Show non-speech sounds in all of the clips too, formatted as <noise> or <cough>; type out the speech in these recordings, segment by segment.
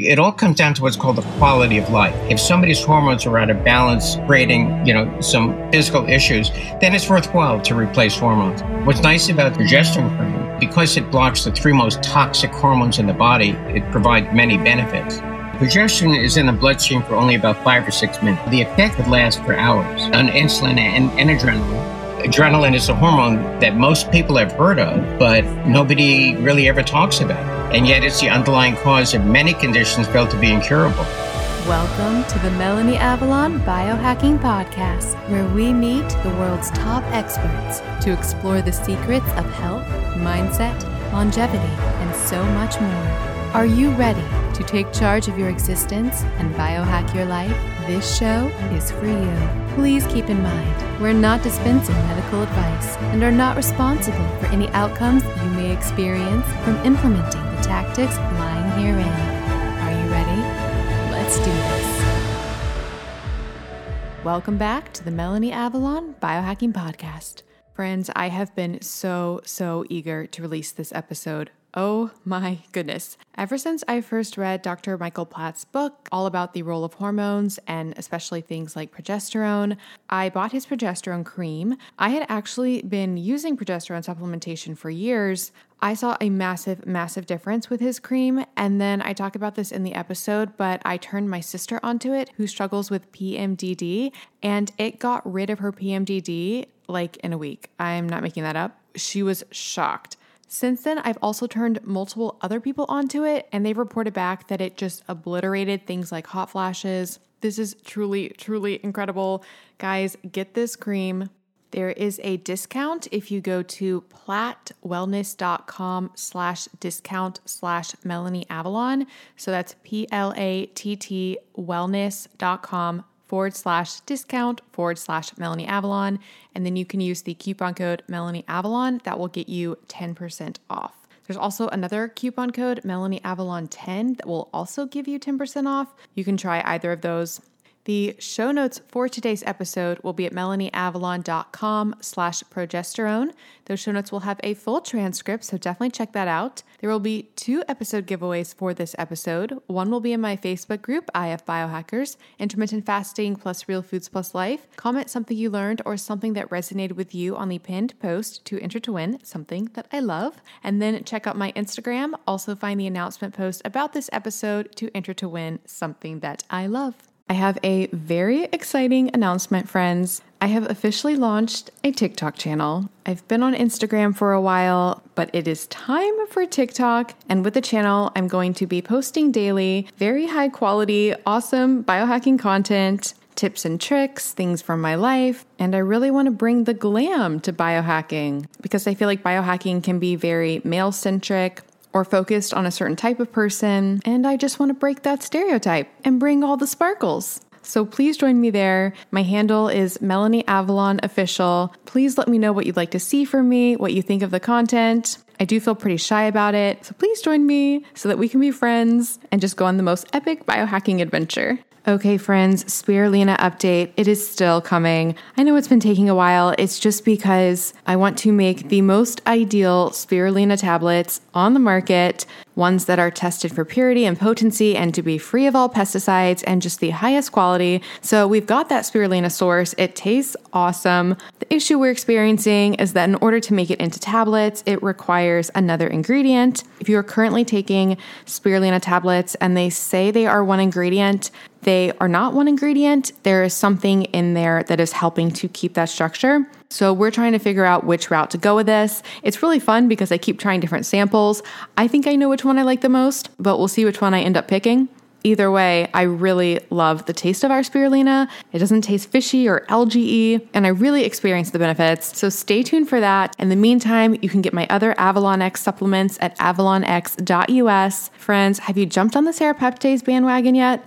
It all comes down to what's called the quality of life. If somebody's hormones are out of balance, creating, you know, some physical issues, then it's worthwhile to replace hormones. What's nice about progesterone cream, because it blocks the three most toxic hormones in the body, it provides many benefits. Progesterone is in the bloodstream for only about five or six minutes. The effect would last for hours on insulin and, and adrenaline. Adrenaline is a hormone that most people have heard of, but nobody really ever talks about and yet it's the underlying cause of many conditions felt to be incurable. Welcome to the Melanie Avalon Biohacking Podcast, where we meet the world's top experts to explore the secrets of health, mindset, longevity, and so much more. Are you ready to take charge of your existence and biohack your life? This show is for you. Please keep in mind, we're not dispensing medical advice and are not responsible for any outcomes you may experience from implementing the tactics lying herein. Are you ready? Let's do this. Welcome back to the Melanie Avalon Biohacking Podcast. Friends, I have been so, so eager to release this episode Oh my goodness. Ever since I first read Dr. Michael Platt's book, all about the role of hormones and especially things like progesterone, I bought his progesterone cream. I had actually been using progesterone supplementation for years. I saw a massive, massive difference with his cream. And then I talk about this in the episode, but I turned my sister onto it who struggles with PMDD, and it got rid of her PMDD like in a week. I'm not making that up. She was shocked. Since then, I've also turned multiple other people onto it, and they've reported back that it just obliterated things like hot flashes. This is truly, truly incredible. Guys, get this cream. There is a discount if you go to plattwellness.com slash discount slash Melanie Avalon. So that's P-L-A-T-T wellness.com forward slash discount forward slash Melanie Avalon. And then you can use the coupon code Melanie Avalon. That will get you 10% off. There's also another coupon code, Melanie Avalon 10, that will also give you 10% off. You can try either of those. The show notes for today's episode will be at melanieavalon.com slash progesterone. Those show notes will have a full transcript, so definitely check that out. There will be two episode giveaways for this episode. One will be in my Facebook group, IF Biohackers, Intermittent Fasting plus Real Foods plus Life. Comment something you learned or something that resonated with you on the pinned post to enter to win something that I love. And then check out my Instagram. Also find the announcement post about this episode to enter to win something that I love. I have a very exciting announcement, friends. I have officially launched a TikTok channel. I've been on Instagram for a while, but it is time for TikTok. And with the channel, I'm going to be posting daily very high quality, awesome biohacking content, tips and tricks, things from my life. And I really want to bring the glam to biohacking because I feel like biohacking can be very male centric or focused on a certain type of person, and I just want to break that stereotype and bring all the sparkles. So please join me there. My handle is Melanie Avalon Official. Please let me know what you'd like to see from me, what you think of the content. I do feel pretty shy about it, so please join me so that we can be friends and just go on the most epic biohacking adventure. Okay, friends, Spirulina update. It is still coming. I know it's been taking a while. It's just because I want to make the most ideal Spirulina tablets on the market ones that are tested for purity and potency and to be free of all pesticides and just the highest quality. So we've got that spirulina source. It tastes awesome. The issue we're experiencing is that in order to make it into tablets, it requires another ingredient. If you are currently taking spirulina tablets and they say they are one ingredient, they are not one ingredient. There is something in there that is helping to keep that structure. So we're trying to figure out which route to go with this. It's really fun because I keep trying different samples. I think I know which one I like the most, but we'll see which one I end up picking. Either way, I really love the taste of our spirulina. It doesn't taste fishy or algae and I really experience the benefits. So stay tuned for that. In the meantime, you can get my other Avalon X supplements at avalonx.us. Friends, have you jumped on the serrapeptase bandwagon yet?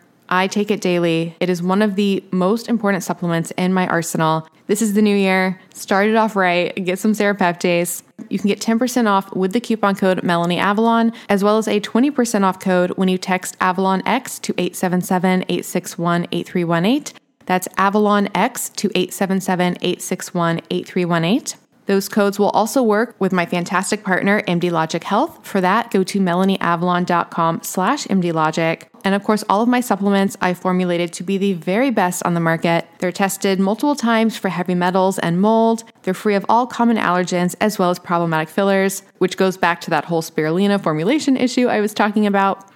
I take it daily. It is one of the most important supplements in my arsenal. This is the new year. Start it off right. Get some serrapeptase. You can get 10% off with the coupon code Melanie Avalon, as well as a 20% off code when you text Avalon X to 877 861 8318. That's Avalon X to 877 861 8318. Those codes will also work with my fantastic partner, MD Logic Health. For that, go to melanieavalon.com slash mdlogic. And of course, all of my supplements I formulated to be the very best on the market. They're tested multiple times for heavy metals and mold. They're free of all common allergens as well as problematic fillers, which goes back to that whole spirulina formulation issue I was talking about.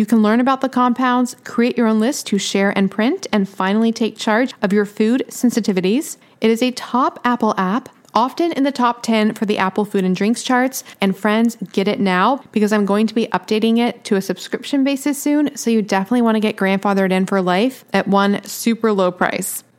You can learn about the compounds, create your own list to share and print, and finally take charge of your food sensitivities. It is a top Apple app often in the top 10 for the Apple food and drinks charts. And friends, get it now because I'm going to be updating it to a subscription basis soon. So you definitely want to get grandfathered in for life at one super low price.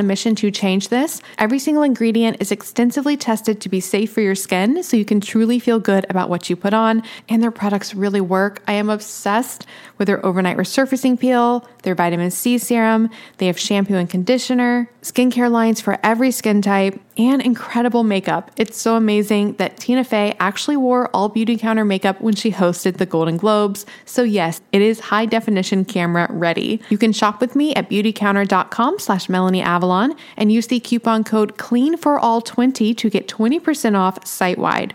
a mission to change this. Every single ingredient is extensively tested to be safe for your skin, so you can truly feel good about what you put on, and their products really work. I am obsessed with their overnight resurfacing peel, their vitamin C serum. They have shampoo and conditioner, skincare lines for every skin type, and incredible makeup. It's so amazing that Tina Fey actually wore all Beautycounter makeup when she hosted the Golden Globes. So yes, it is high definition camera ready. You can shop with me at beautycounter.com slash Melanie Avalon and use the coupon code CLEAN for all 20 to get 20% off site wide.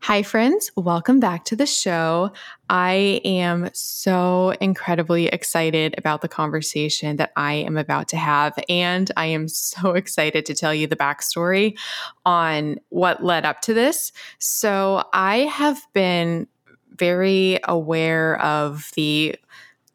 Hi, friends. Welcome back to the show. I am so incredibly excited about the conversation that I am about to have. And I am so <laughs> excited to tell you the backstory on what led up to this. So, I have been very aware of the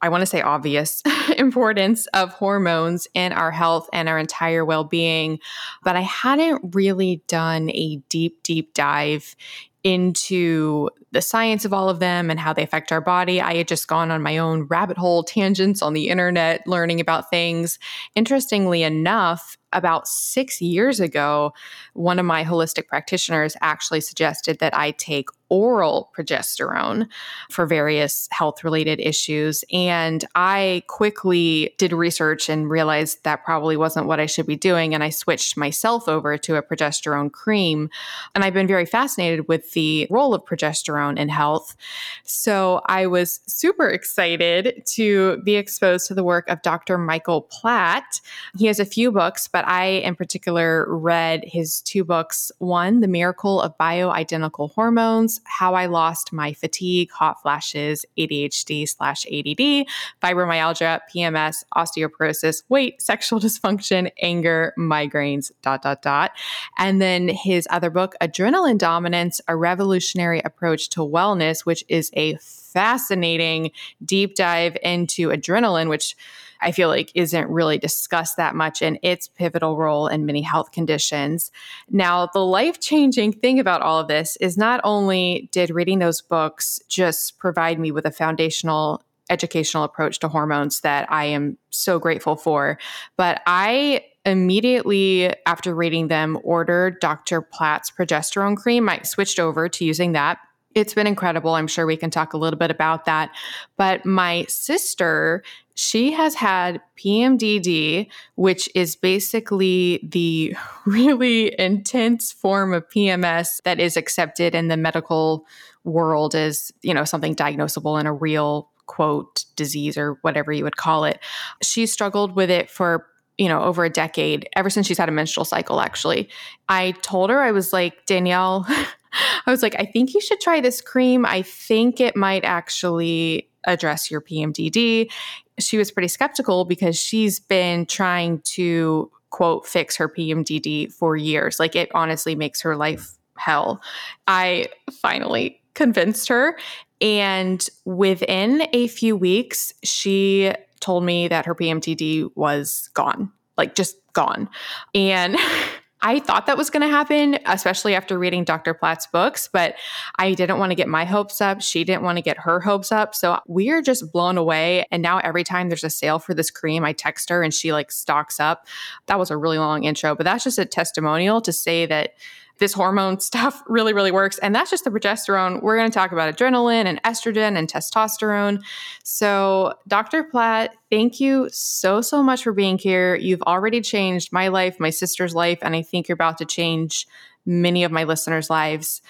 I want to say obvious <laughs> importance of hormones in our health and our entire well being, but I hadn't really done a deep, deep dive into the science of all of them and how they affect our body. I had just gone on my own rabbit hole tangents on the internet, learning about things. Interestingly enough, about six years ago, one of my holistic practitioners actually suggested that I take oral progesterone for various health related issues. And I quickly did research and realized that probably wasn't what I should be doing. And I switched myself over to a progesterone cream. And I've been very fascinated with the role of progesterone in health. So I was super excited to be exposed to the work of Dr. Michael Platt. He has a few books, but I, in particular, read his two books one, The Miracle of Bioidentical Hormones how I lost my fatigue, hot flashes, ADHD slash ADD, fibromyalgia, PMS, osteoporosis, weight, sexual <laughs> dysfunction, anger, migraines, dot, dot, dot. And then his other book, Adrenaline Dominance, A Revolutionary Approach to Wellness, which is a fascinating deep dive into adrenaline, which I feel like isn't really discussed that much in its pivotal role in many health conditions. Now, the life changing thing about all of this is not only did reading those books just provide me with a foundational educational approach to hormones that I am so grateful for, but I immediately after reading them ordered Dr. Platt's progesterone cream. I switched over to using that it's been incredible. I'm sure we can talk a little bit about that. But my sister, she has had PMDD, which is basically the <laughs> really intense form of PMS that is accepted in the medical world as, you know, something diagnosable in a real quote disease or whatever you would call it. She struggled with it for you know, over a decade, ever since she's had a menstrual cycle, actually. I told her, I was like, Danielle, <laughs> I was like, I think you should try this cream. I think it might actually address your PMDD. She was pretty skeptical because she's been trying to quote fix her PMDD for years. Like it honestly makes her life hell. I finally convinced her. And within a few weeks, she told me that her PMDD was gone, like just gone. And <laughs> I thought that was going to happen, especially after reading Dr. Platt's books, but I didn't want to get my hopes up. She didn't want to get her hopes up. So we are just blown away. And now every time there's a sale for this cream, I text her and she like stocks up. That was a really long intro, but that's just a testimonial to say that this hormone <laughs> stuff really, really works. And that's just the progesterone. We're going to talk about adrenaline and estrogen and testosterone. So, Dr. Platt, thank you so, so much for being here. You've already changed my life, my sister's life, and I think you're about to change many of my listeners' lives.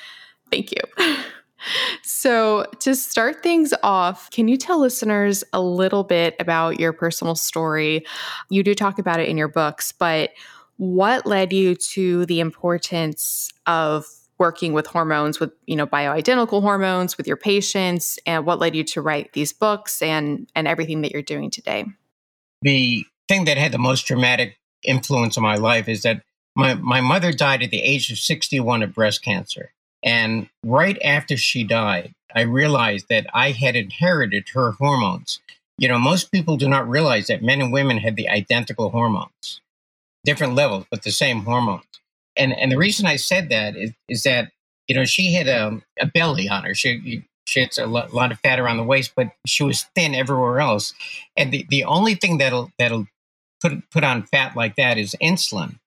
Thank you. <laughs> So, to start things off, can you tell listeners a little bit about your personal story? You do talk about it in your books, but what led you to the importance of working with hormones with you know bioidentical hormones with your patients and what led you to write these books and and everything that you're doing today? The thing that had the most dramatic influence on my life is that my, my mother died at the age of 61 of breast cancer. And right after she died i realized that i had inherited her hormones. You know most people do not realize that men and women have the identical hormones different levels, but the same hormones. And and the reason I said that is, is that you know she had a, a belly on her. She she had a lot, of fat around the waist, but she was thin everywhere else. And the, the only thing that'll that'll put put on fat like that is insulin.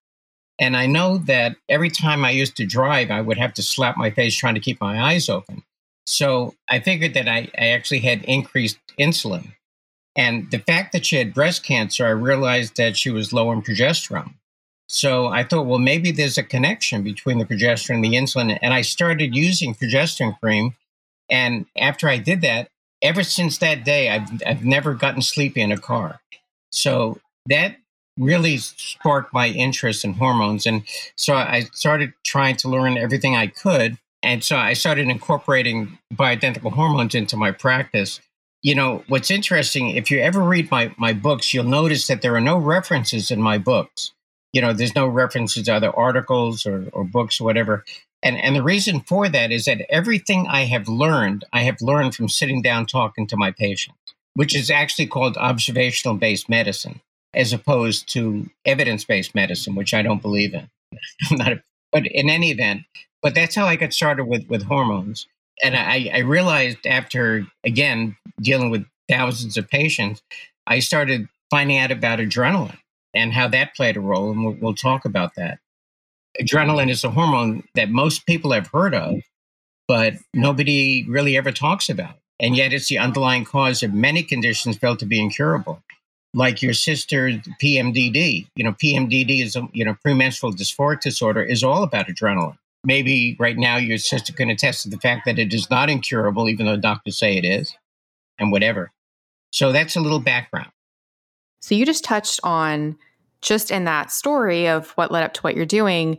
And I know that every time I used to drive, I would have to slap my face trying to keep my eyes open. So I figured that I, I actually had increased insulin. And the fact that she had breast cancer, I realized that she was low in progesterone. So I thought, well, maybe there's a connection between the progesterone and the insulin. And I started using progesterone cream. And after I did that, ever since that day, I've, I've never gotten sleepy in a car. So that really sparked my interest in hormones. And so I started trying to learn everything I could. And so I started incorporating bioidentical hormones into my practice. You know, what's interesting, if you ever read my, my books, you'll notice that there are no references in my books. You know, there's no references to other articles or, or books or whatever. And, and the reason for that is that everything I have learned, I have learned from sitting down talking to my patients, which is actually called observational based medicine, as opposed to evidence based medicine, which I don't believe in. <laughs> I'm not a, but in any event, but that's how I got started with, with hormones. And I, I realized after, again, dealing with thousands of patients, I started finding out about adrenaline and how that played a role. And we'll, we'll talk about that. Adrenaline is a hormone that most people have heard of, but nobody really ever talks about. And yet it's the underlying cause of many conditions felt to be incurable, like your sister PMDD. You know, PMDD is a you know premenstrual dysphoric disorder is all about adrenaline maybe right now your sister can attest to the fact that it is not incurable, even though doctors say it is, and whatever. So that's a little background. So you just touched on just in that story of what led up to what you're doing,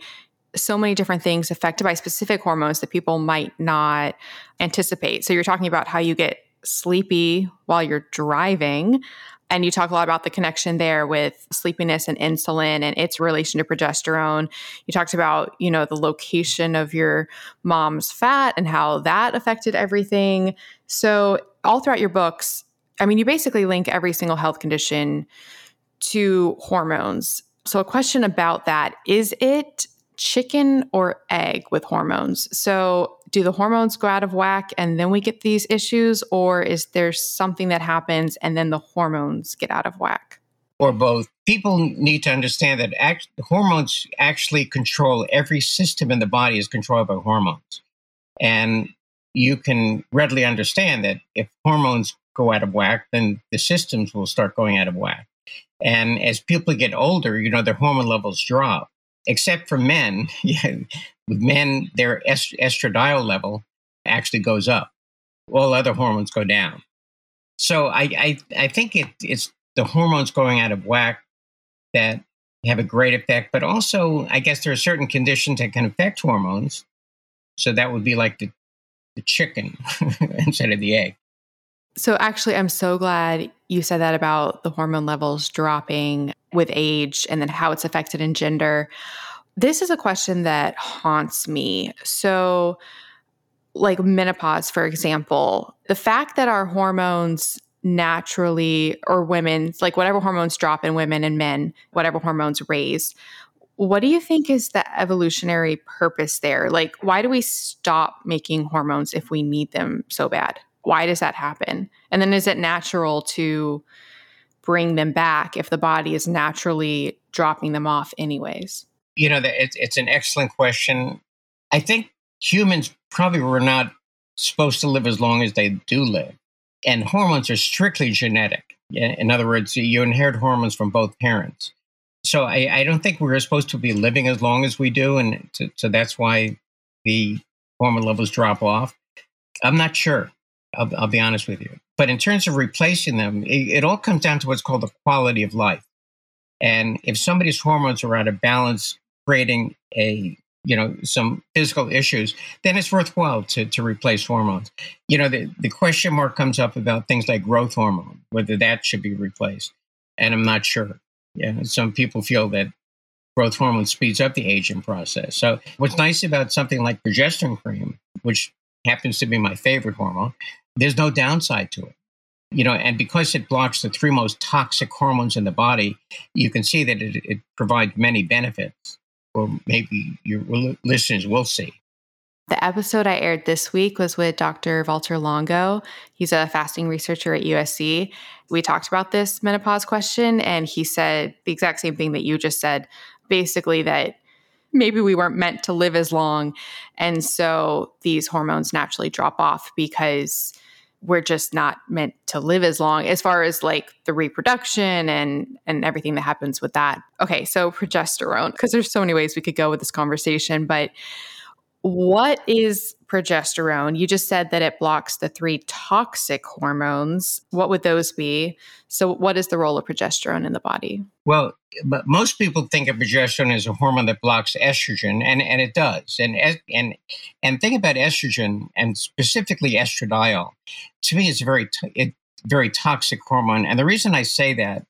so many different things affected by specific hormones that people might not anticipate. So you're talking about how you get sleepy while you're driving. And you talk a lot about the connection there with sleepiness and insulin and its relation to progesterone. You talked about, you know, the location of your mom's fat and how that affected everything. So, all throughout your books, I mean, you basically link every single health condition to hormones. So, a question about that is it chicken or egg with hormones. So, do the hormones go out of whack and then we get these issues, or is there something that happens and then the hormones get out of whack? Or both. People need to understand that act- hormones actually control every system in the body is controlled by hormones. And you can readily understand that if hormones go out of whack, then the systems will start going out of whack. And as people get older, you know, their hormone levels drop except for men. <laughs> with men, their est- estradiol level actually goes up. All other hormones go down. So I, I, I think it, it's the hormones going out of whack that have a great effect. But also, I guess there are certain conditions that can affect hormones. So that would be like the, the chicken <laughs> instead of the egg. So, actually, I'm so glad you said that about the hormone levels dropping with age and then how it's affected in gender. This is a question that haunts me. So, like menopause, for example, the fact that our hormones naturally, or women's, like whatever hormones drop in women and men, whatever hormones raise, what do you think is the evolutionary purpose there? Like, why do we stop making hormones if we need them so bad? why does that happen? And then is it natural to bring them back if the body is naturally dropping them off anyways? You know, it's, it's an excellent question. I think humans probably were not supposed to live as long as they do live. And hormones are strictly genetic. In other words, you inherit hormones from both parents. So I, I don't think we're supposed to be living as long as we do. And so, so that's why the hormone levels drop off. I'm not sure. I'll, I'll, be honest with you. But in terms of replacing them, it, it, all comes down to what's called the quality of life. And if somebody's hormones are out of balance, creating a you know some physical issues, then it's worthwhile to to replace hormones. You know, the, the question mark comes up about things like growth hormone, whether that should be replaced. And I'm not sure. Yeah, some people feel that growth hormone speeds up the aging process. So what's nice about something like progesterone cream, which happens to be my favorite hormone, there's no downside to it. You know, and because it blocks the three most toxic hormones in the body, you can see that it, it provides many benefits, or maybe your listeners will see. The episode I aired this week was with Dr. Walter Longo. He's a fasting researcher at USC. We talked about this menopause question, and he said the exact same thing that you just said basically, that maybe we weren't meant to live as long. And so these hormones naturally drop off because we're just not meant to live as long as far as like the reproduction and and everything that happens with that. Okay, so progesterone because there's so many ways we could go with this conversation, but what is progesterone. You just said that it blocks the three toxic hormones. What would those be? So, what is the role of progesterone in the body? Well, but most people think of progesterone as a hormone that blocks estrogen, and, and it does. And and and think about estrogen and specifically estradiol. To me, it's a very it, very toxic hormone. And the reason I say that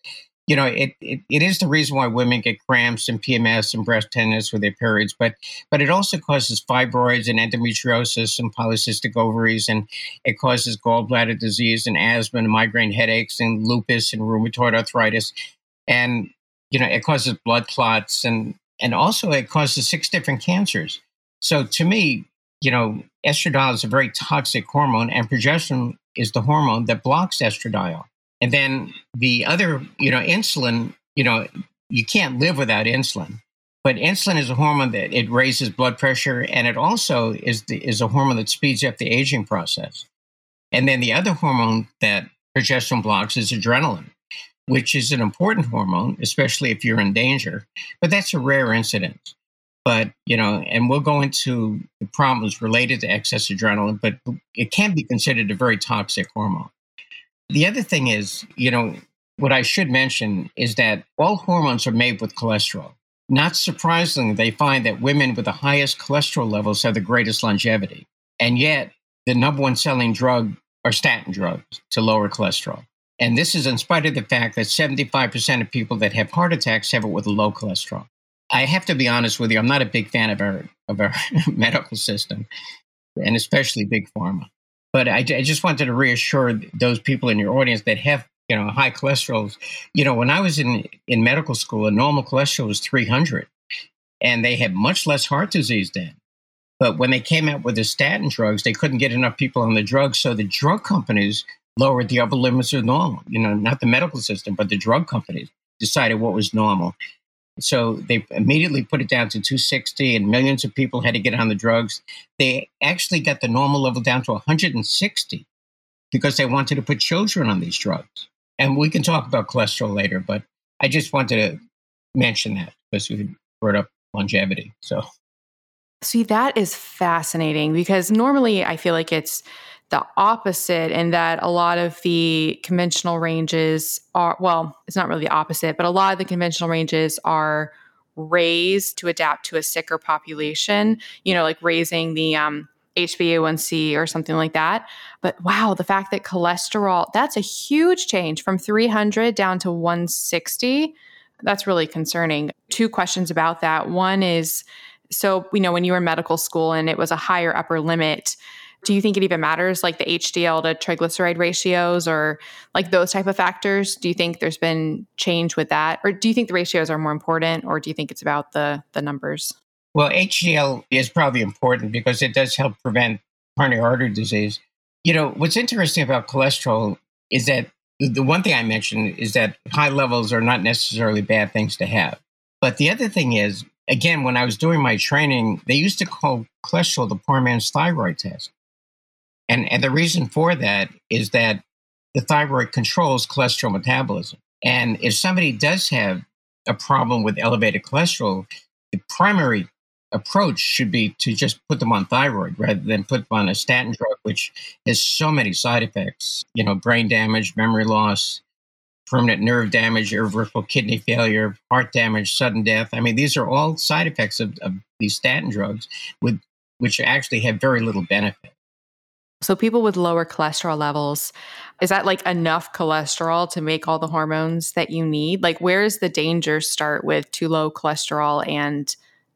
you know, it, it, it is the reason why women get cramps and PMS and breast tenderness with their periods, but but it also causes fibroids and endometriosis and polycystic ovaries, and it causes gallbladder disease and asthma and migraine headaches and lupus and rheumatoid arthritis, and you know, it causes blood clots and and also it causes six different cancers. So to me, you know, estradiol is a very toxic hormone, and progesterone is the hormone that blocks estradiol. And then the other, you know, insulin, you know, you can't live without insulin. But insulin is a hormone that it raises blood pressure, and it also is the, is a hormone that speeds up the aging process. And then the other hormone that progesterone blocks is adrenaline, which is an important hormone, especially if you're in danger. But that's a rare incident. But you know, and we'll go into the problems related to excess adrenaline, but it can be considered a very toxic hormone. The other thing is, you know, what I should mention is that all hormones are made with cholesterol. Not surprisingly, they find that women with the highest cholesterol levels have the greatest longevity. And yet, the number one selling drug are statin drugs to lower cholesterol. And this is in spite of the fact that 75% of people that have heart attacks have it with low cholesterol. I have to be honest with you, I'm not a big fan of our, of our <laughs> medical system, and especially big pharma. But I, I just wanted to reassure those people in your audience that have you know high cholesterol. You know, when I was in in medical school, a normal cholesterol was 300, and they had much less heart disease then. But when they came out with the statin drugs, they couldn't get enough people on the drugs, so the drug companies lowered the upper limits of normal. You know, not the medical system, but the drug companies decided what was normal. So they immediately put it down to 260, and millions of people had to get on the drugs. They actually got the normal level down to 160 because they wanted to put children on these drugs. And we can talk about cholesterol later, but I just wanted to mention that because we brought up longevity. So, see, that is fascinating because normally I feel like it's the opposite in that a lot of the conventional ranges are, well, it's not really the opposite, but a lot of the conventional ranges are raised to adapt to a sicker population, you know, like raising the um, HbA1c or something like that. But wow, the fact that cholesterol, that's a huge change from 300 down to 160. That's really concerning. Two questions about that. One is so, you know, when you were in medical school and it was a higher upper limit, do you think it even matters like the hdl to triglyceride ratios or like those type of factors? Do you think there's been change with that? Or do you think the ratios are more important or do you think it's about the the numbers? Well hdl is probably important because it does help prevent coronary artery disease. You know what's interesting about cholesterol is that the one thing i mentioned is that high levels are not necessarily bad things to have. But the other thing is again when i was doing my training they used to call cholesterol the poor man's thyroid test and, and the reason for that is that the thyroid controls cholesterol metabolism. And if somebody does have a problem with elevated cholesterol, the primary approach should be to just put them on thyroid rather than put them on a statin drug, which has so many side effects, you know, brain damage, memory loss, permanent nerve damage, irreversible kidney failure, heart damage, sudden death. I mean, these are all side effects of, of these statin drugs with which actually have very little benefit. So, people with lower cholesterol levels, is that like enough cholesterol to make all the hormones that you need? Like, where is the danger start with too low cholesterol and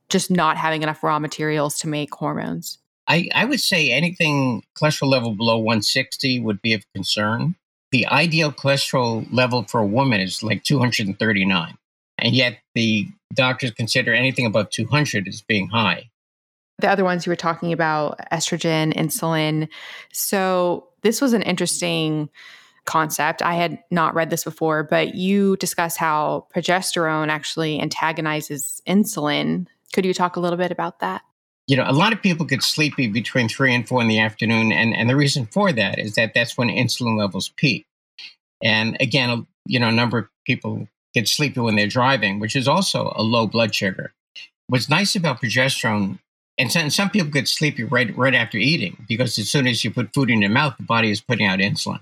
just not having enough raw materials to make hormones? I, I would say anything cholesterol level below 160 would be of concern. The ideal cholesterol level for a woman is like 239. And yet the doctors consider anything above 200 as being high the other ones you were talking about estrogen, insulin. So, this was an interesting concept. I had not read this before, but you discuss how progesterone actually antagonizes insulin. Could you talk a little bit about that? You know, a lot of people get sleepy between three and four in the afternoon. And, and the reason for that is that that's when insulin levels peak. And again, you know, a number of people get sleepy when they're driving, which is also a low blood sugar. What's nice about progesterone And some, some people get sleepy right right after eating because as soon as you put food in your mouth, the body is putting out insulin.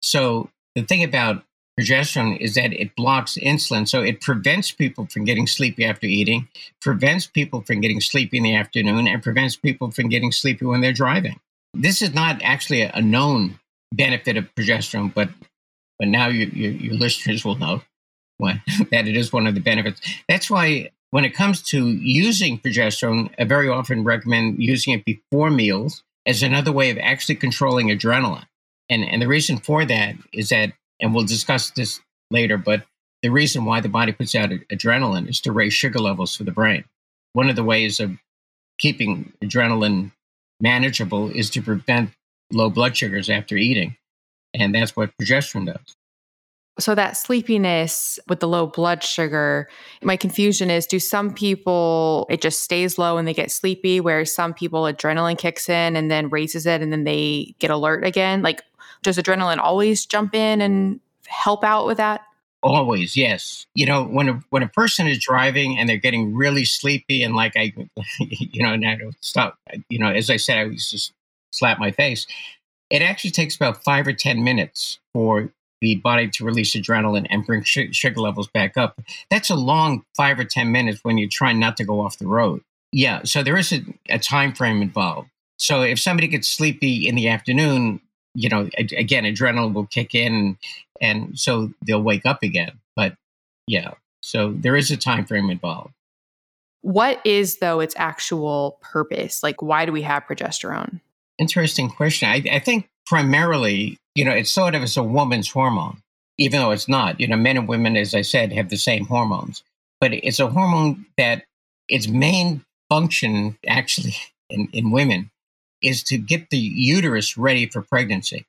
So the thing about progesterone is that it blocks insulin. So it prevents people from getting sleepy after eating, prevents people from getting sleepy in the afternoon, and prevents people from getting sleepy when they're driving. This is not actually a known benefit of progesterone, but but now you, you, your listeners will know what, <laughs> that it is one of the benefits. That's why when it comes to using progesterone, I very often recommend using it before meals as another way of actually controlling adrenaline. And, and the reason for that is that and we'll discuss this later, but the reason why the body puts out adrenaline is to raise sugar levels for the brain. One of the ways of keeping adrenaline manageable is to prevent low blood sugars after eating. And that's what progesterone does. So, that sleepiness with the low blood sugar, my confusion is do some people, it just stays low and they get sleepy, whereas some people, adrenaline kicks in and then raises it and then they get alert again? Like, does adrenaline always jump in and help out with that? Always, yes. You know, when a when a person is driving and they're getting really sleepy and like I, <laughs> you know, and I don't stop. You know, as I said, I was just slap my face. It actually takes about five or ten minutes for the body to release adrenaline and bring sh- sugar levels back up. That's a long five or ten minutes when you're trying not to go off the road. Yeah, so there is a, a time frame involved. So if somebody gets sleepy in the afternoon, you know, again, adrenaline will kick in, and so they'll wake up again. But yeah, so there is a time frame involved. What is though its actual purpose? Like, why do we have progesterone? Interesting question. I, I think primarily, you know, it's sort of as a woman's hormone, even though it's not. You know, men and women, as I said, have the same hormones, but it's a hormone that its main function actually <laughs> in, in women is to get the uterus ready for pregnancy.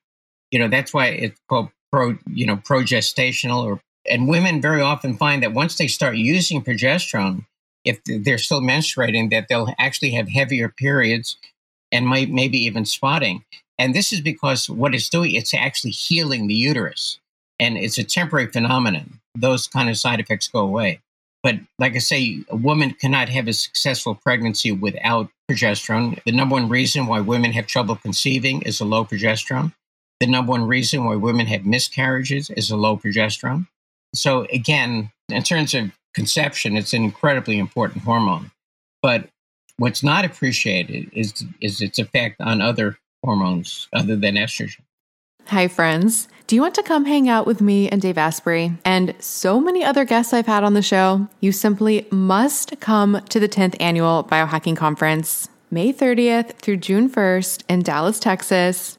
You know, that's why it's called pro, you know, progestational or and women very often find that once they start using progesterone, if they're still menstruating, that they'll actually have heavier periods and might maybe even spotting. And this is because what it's doing, it's actually healing the uterus. And it's a temporary phenomenon. Those kind of side effects go away. But like I say, a woman cannot have a successful pregnancy without progesterone. The number one reason why women have trouble conceiving is a low progesterone. The number one reason why women have miscarriages is a low progesterone. So, again, in terms of conception, it's an incredibly important hormone. But what's not appreciated is, is its effect on other hormones other than estrogen. Hi, friends. Do you want to come hang out with me and Dave Asprey and so many other guests I've had on the show? You simply must come to the 10th annual Biohacking Conference. May 30th through June 1st in Dallas, Texas.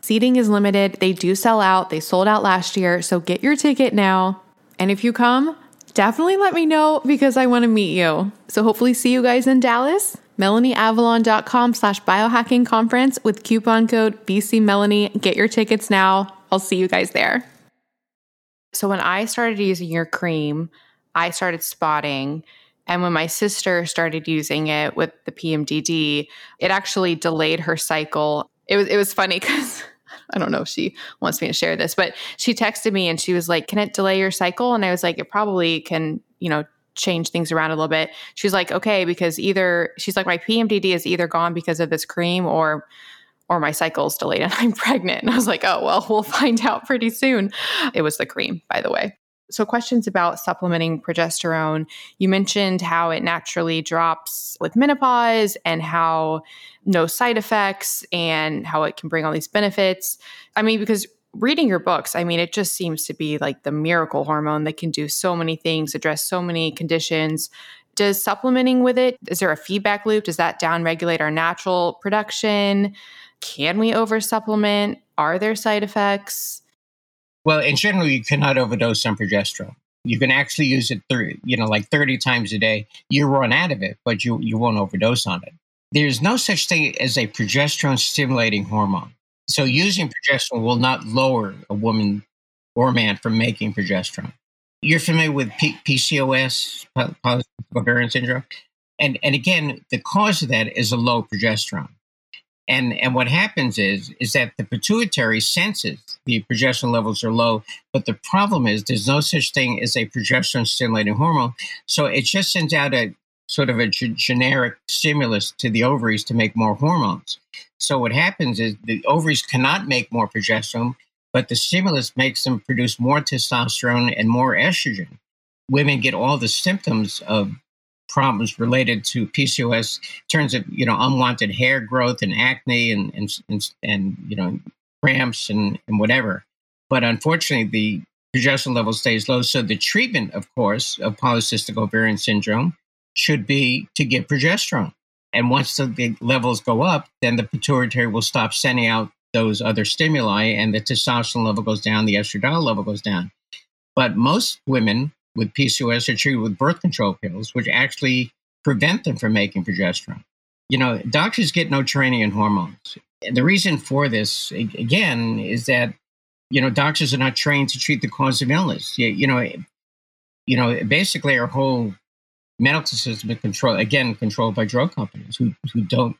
Seating is limited. They do sell out. They sold out last year. So get your ticket now. And if you come, definitely let me know because I want to meet you. So hopefully see you guys in Dallas. MelanieAvalon.com slash biohacking conference with coupon code BCMelanie. Get your tickets now. I'll see you guys there. So when I started using your cream, I started spotting And when my sister started using it with the PMDD, it actually delayed her cycle. It was it was funny <laughs> because I don't know if she wants me to share this, but she texted me and she was like, "Can it delay your cycle?" And I was like, "It probably can, you know, change things around a little bit." She's like, "Okay, because either she's like my PMDD is either gone because of this cream or or my cycle's delayed and <laughs> I'm pregnant." And I was like, "Oh, well, we'll find out pretty soon." It was the cream, by the way. So, questions about supplementing progesterone. You mentioned how it naturally drops with menopause and how no side effects and how it can bring all these benefits. I mean, because reading your books, I mean, it just seems to be like the miracle hormone that can do so many things, address so many conditions. Does supplementing with it, is there a feedback loop? Does that downregulate our natural production? Can we over supplement? Are there side effects? Well, in general, you cannot overdose on progesterone. You can actually use it, 30, you know, like 30 times a day. You run out of it, but you, you won't overdose on it. There's no such thing as a progesterone stimulating hormone. So using progesterone will not lower a woman or man from making progesterone. You're familiar with P- PCOS, polycystic ovarian syndrome, and and again, the cause of that is a low progesterone. And and what happens is is that the pituitary senses the progesterone levels are low, but the problem is there's no such thing as a progesterone stimulating hormone. So it just sends out a sort of a g- generic stimulus to the ovaries to make more hormones. So what happens is the ovaries cannot make more progesterone, but the stimulus makes them produce more testosterone and more estrogen. Women get all the symptoms of problems related to PCOS in terms of you know unwanted hair growth and acne and and and, and you know cramps and, and whatever. But unfortunately, the progesterone level stays low. So the treatment, of course, of polycystic ovarian syndrome should be to get progesterone. And once the, the levels go up, then the pituitary will stop sending out those other stimuli, and the testosterone level goes down, the estradiol level goes down. But most women with PCOS are treated with birth control pills, which actually prevent them from making progesterone. You know, doctors get no training in hormones. The reason for this, again, is that you know doctors are not trained to treat the cause of illness. You, you know, you know, basically our whole medical system is controlled again controlled by drug companies who who don't,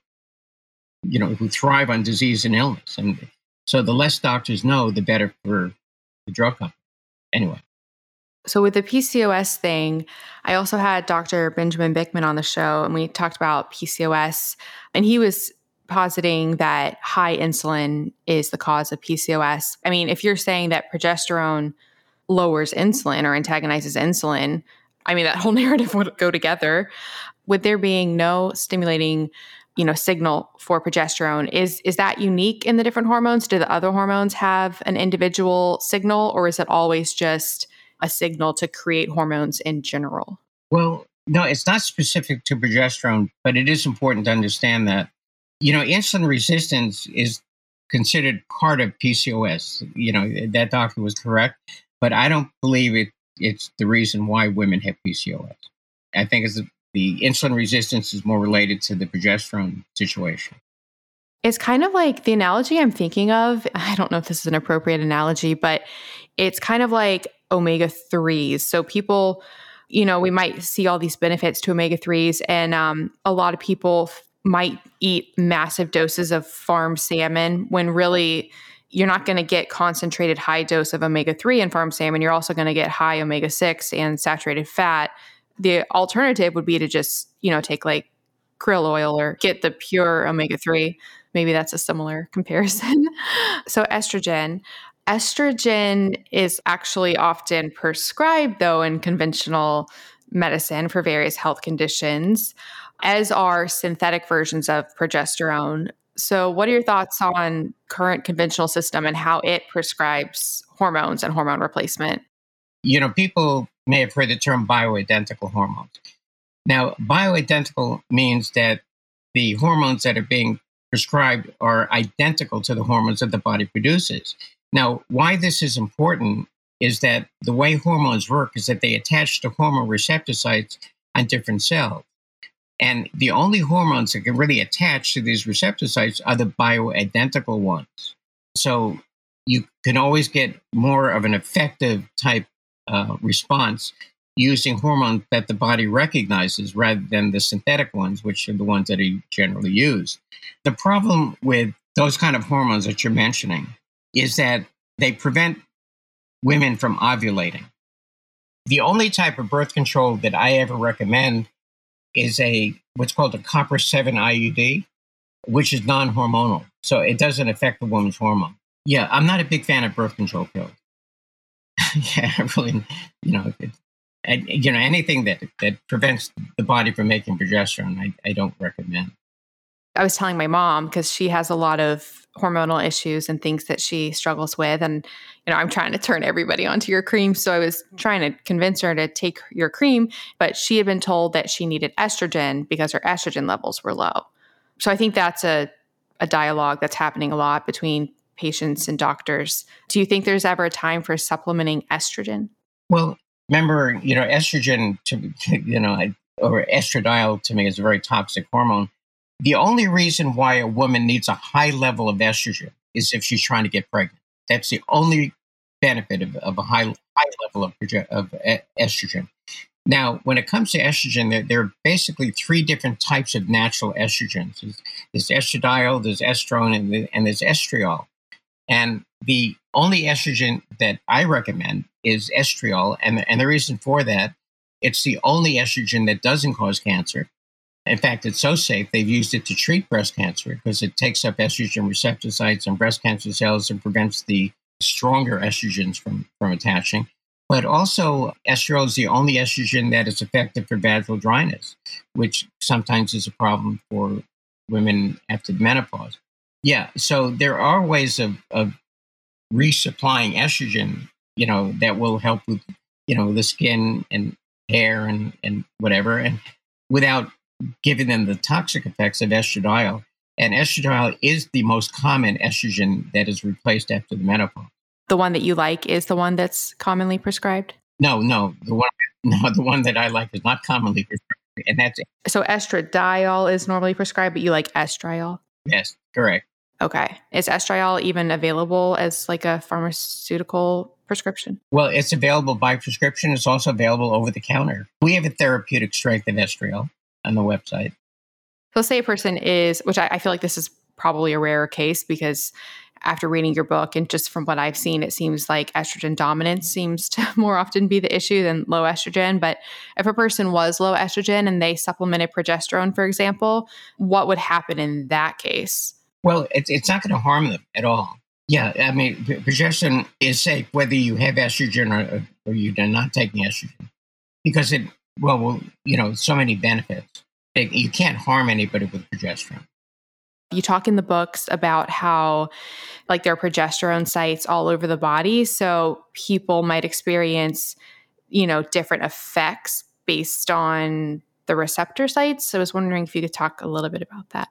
you know, who thrive on disease and illness. And so the less doctors know, the better for the drug company. Anyway. So, with the PCOS thing, I also had Dr. Benjamin Bikman on the show, and we talked about PCOS. And he was positing that high insulin is the cause of PCOS. I mean, if you're saying that progesterone lowers insulin or antagonizes insulin, I mean, that whole <laughs> narrative would go together. With there being no stimulating you know signal for progesterone is is that unique in the different hormones do the other hormones have an individual signal or is it always just a signal to create hormones in general? Well, no, it's not specific to progesterone, but it is important to understand that, you know, insulin resistance is considered part of PCOS. You know, that doctor was correct, but I don't believe it. It's the reason why women have PCOS. I think it's the insulin resistance is more related to the progesterone situation. It's kind of like the analogy I'm thinking of. I don't know if this is an appropriate analogy, but it's kind of like omega 3s. So people, you know, we might see all these benefits to omega 3s, and um, a lot of people f- might eat massive doses of farm salmon when really you're not going to get concentrated high dose of omega 3 in farm salmon. You're also going to get high omega 6 and saturated fat. The alternative would be to just, you know, take like krill oil or get the pure omega 3. Maybe that's a similar <laughs> comparison. so, estrogen. Estrogen is actually often prescribed, though, in conventional medicine for various health conditions, as are synthetic versions of progesterone. So, what are your thoughts on current conventional system and how it prescribes hormones and hormone replacement? You know, people may have heard the term bioidentical hormones. Now, bioidentical means that the hormones that are being prescribed are identical to the hormones that the body produces. Now, why this is important is that the way hormones work is that they attach to hormone receptor sites on different cells. And the only hormones that can really attach to these receptor sites are the bioidentical ones. So you can always get more of an effective type uh, response using hormones that the body recognizes rather than the synthetic ones, which are the ones that are generally used. The problem with those kind of hormones that you're mentioning is that they prevent women from ovulating. The only type of birth control that I ever recommend is a what's called a copper 7 IUD, which is non-hormonal. So it doesn't affect the woman's hormone. Yeah, I'm not a big fan of birth control pills. <laughs> yeah, really, you know, it, you know anything that that prevents the body from making progesterone, I, I don't recommend. I was telling my mom because she has a lot of hormonal issues and things that she struggles with. And, you know, I'm trying to turn everybody onto your cream. So I was trying to convince her to take your cream, but she had been told that she needed estrogen because her estrogen levels were low. So I think that's a, a dialogue that's happening a lot between patients and doctors. Do you think there's ever a time for supplementing estrogen? Well, remember, you know, estrogen, to, you know, or estradiol to me is a very toxic hormone the only reason why a woman needs a high level of estrogen is if she's trying to get pregnant. That's the only benefit of, of a high, high level of, of estrogen. Now, when it comes to estrogen, there, there, are basically three different types of natural estrogens. There's, there's estradiol, there's estrone, and, and there's estriol. And the only estrogen that I recommend is estriol. And, and the reason for that, it's the only estrogen that doesn't cause cancer. In fact, it's so safe they've used it to treat breast cancer because it takes up estrogen receptor sites on breast cancer cells and prevents the stronger estrogens from, from attaching. But also, estriol is the only estrogen that is effective for vaginal dryness, which sometimes is a problem for women after menopause. Yeah, so there are ways of, of resupplying estrogen, you know, that will help with, you know, the skin and hair and, and whatever, and without giving them the toxic effects of estradiol. And estradiol is the most common estrogen that is replaced after the menopause. The one that you like is the one that's commonly prescribed? No, no. The one <laughs> no, the one that I like is not commonly prescribed. And that's it. So estradiol is normally prescribed, but you like estriol? Yes, correct. Okay. Is estriol even available as like a pharmaceutical prescription? Well, it's available by prescription. It's also available over the counter. We have a therapeutic strength of estriol on the website. So, say a person is, which I, I feel like this is probably a rare case because after reading your book and just from what I've seen, it seems like estrogen dominance seems to <laughs> more often be the issue than low estrogen. But if a person was low estrogen and they supplemented progesterone, for example, what would happen in that case? Well, it's, it's not going to harm them at all. Yeah, I mean, progesterone is safe whether you have estrogen or, or you're not taking estrogen because it well, well, you know, so many benefits. You can't harm anybody with progesterone. You talk in the books about how, like, there are progesterone sites all over the body. So people might experience, you know, different effects based on the receptor sites. So I was wondering if you could talk a little bit about that.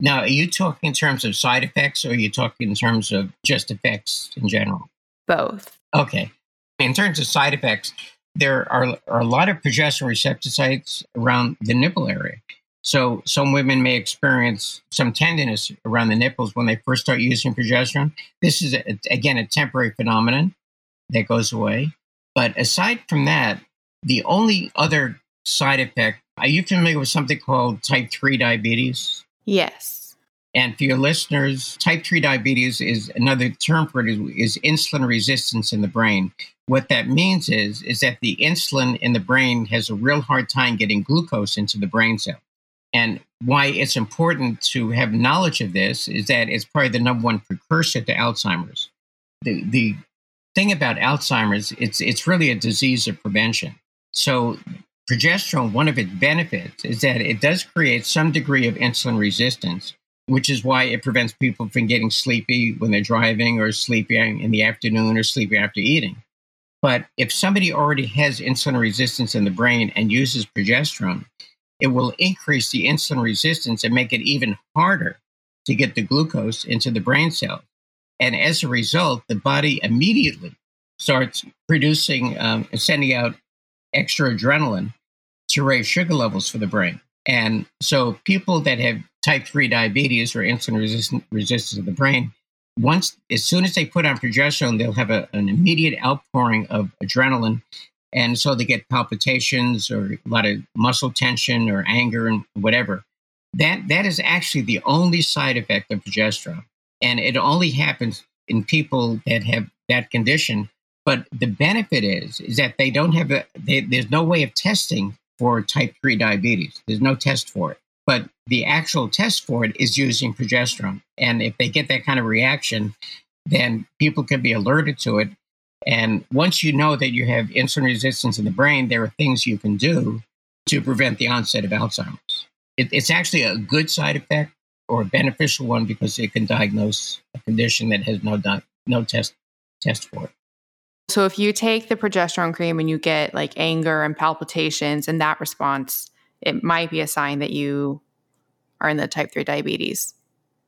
Now, are you talking in terms of side effects or are you talking in terms of just effects in general? Both. Okay. In terms of side effects, there are, are a lot of progesterone receptor sites around the nipple area. So some women may experience some tenderness around the nipples when they first start using progesterone. This is, a, again, a temporary phenomenon that goes away. But aside from that, the only other side effect, are you familiar with something called type 3 diabetes? Yes. And for your listeners, type 3 diabetes is another term for it is, is insulin resistance in the brain. What that means is, is that the insulin in the brain has a real hard time getting glucose into the brain cell. And why it's important to have knowledge of this is that it's probably the number one precursor to Alzheimer's. The, the thing about Alzheimer's, it's, it's really a disease of prevention. So progesterone, one of its benefits is that it does create some degree of insulin resistance which is why it prevents people from getting sleepy when they're driving or sleeping in the afternoon or sleeping after eating. But if somebody already has insulin resistance in the brain and uses progesterone, it will increase the insulin resistance and make it even harder to get the glucose into the brain cells. And as a result, the body immediately starts producing um, sending out extra adrenaline to raise sugar levels for the brain. And so people that have type 3 diabetes or insulin resistant resistance of the brain, once as soon as they put on progesterone, they'll have a, an immediate outpouring of adrenaline And so they get palpitations or a lot of muscle tension or anger and whatever. That that is actually the only side effect of progesterone. And it only happens in people that have that condition. But the benefit is is that they don't have a they, there's no way of testing for type 3 diabetes. There's no test for it. But the actual test for it is using progesterone. And if they get that kind of reaction, then people can be alerted to it. And once you know that you have insulin resistance in the brain, there are things you can do to prevent the onset of Alzheimer's. It, it's actually a good side effect or a beneficial one because it can diagnose a condition that has no di- no test test for it. So if you take the progesterone cream and you get like anger and palpitations and that response, it might be a sign that you are in the type 3 diabetes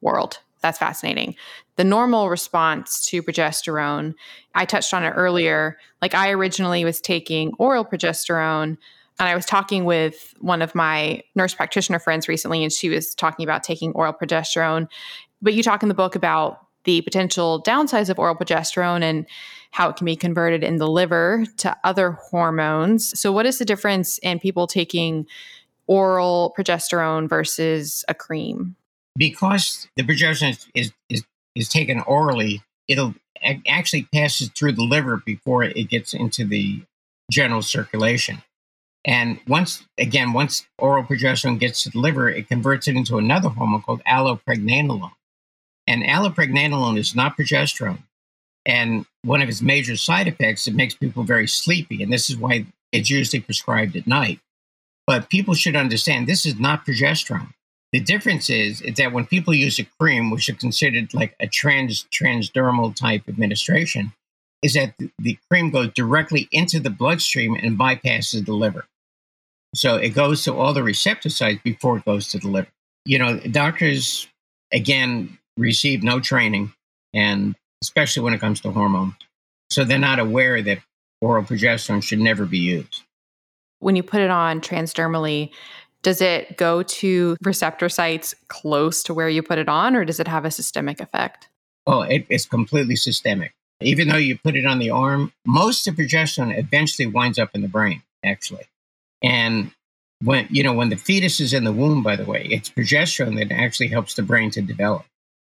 world. That's fascinating. The normal response to progesterone, I touched on it earlier. Like I originally was taking oral progesterone and I was talking with one of my nurse practitioner friends recently and she was talking about taking oral progesterone. But you talk in the book about the potential downsides of oral progesterone and how it can be converted in the liver to other hormones. So, what is the difference in people taking oral progesterone versus a cream? Because the progesterone is, is, is taken orally, it'll actually passes through the liver before it gets into the general circulation. And once, again, once oral progesterone gets to the liver, it converts it into another hormone called allopregnanolone. And allopregnanolone is not progesterone. And one of its major side effects, it makes people very sleepy. And this is why it's usually prescribed at night. But people should understand this is not progesterone. The difference is, is that when people use a cream, which is considered like a trans transdermal type administration, is that the cream goes directly into the bloodstream and bypasses the liver. So it goes to all the receptor sites before it goes to the liver. You know, doctors, again, receive no training, and especially when it comes to hormones. So they're not aware that oral progesterone should never be used. When you put it on transdermally, does it go to receptor sites close to where you put it on, or does it have a systemic effect? Oh, it, it's completely systemic. Even though you put it on the arm, most of progesterone eventually winds up in the brain, actually. And when you know when the fetus is in the womb, by the way, it's progesterone that actually helps the brain to develop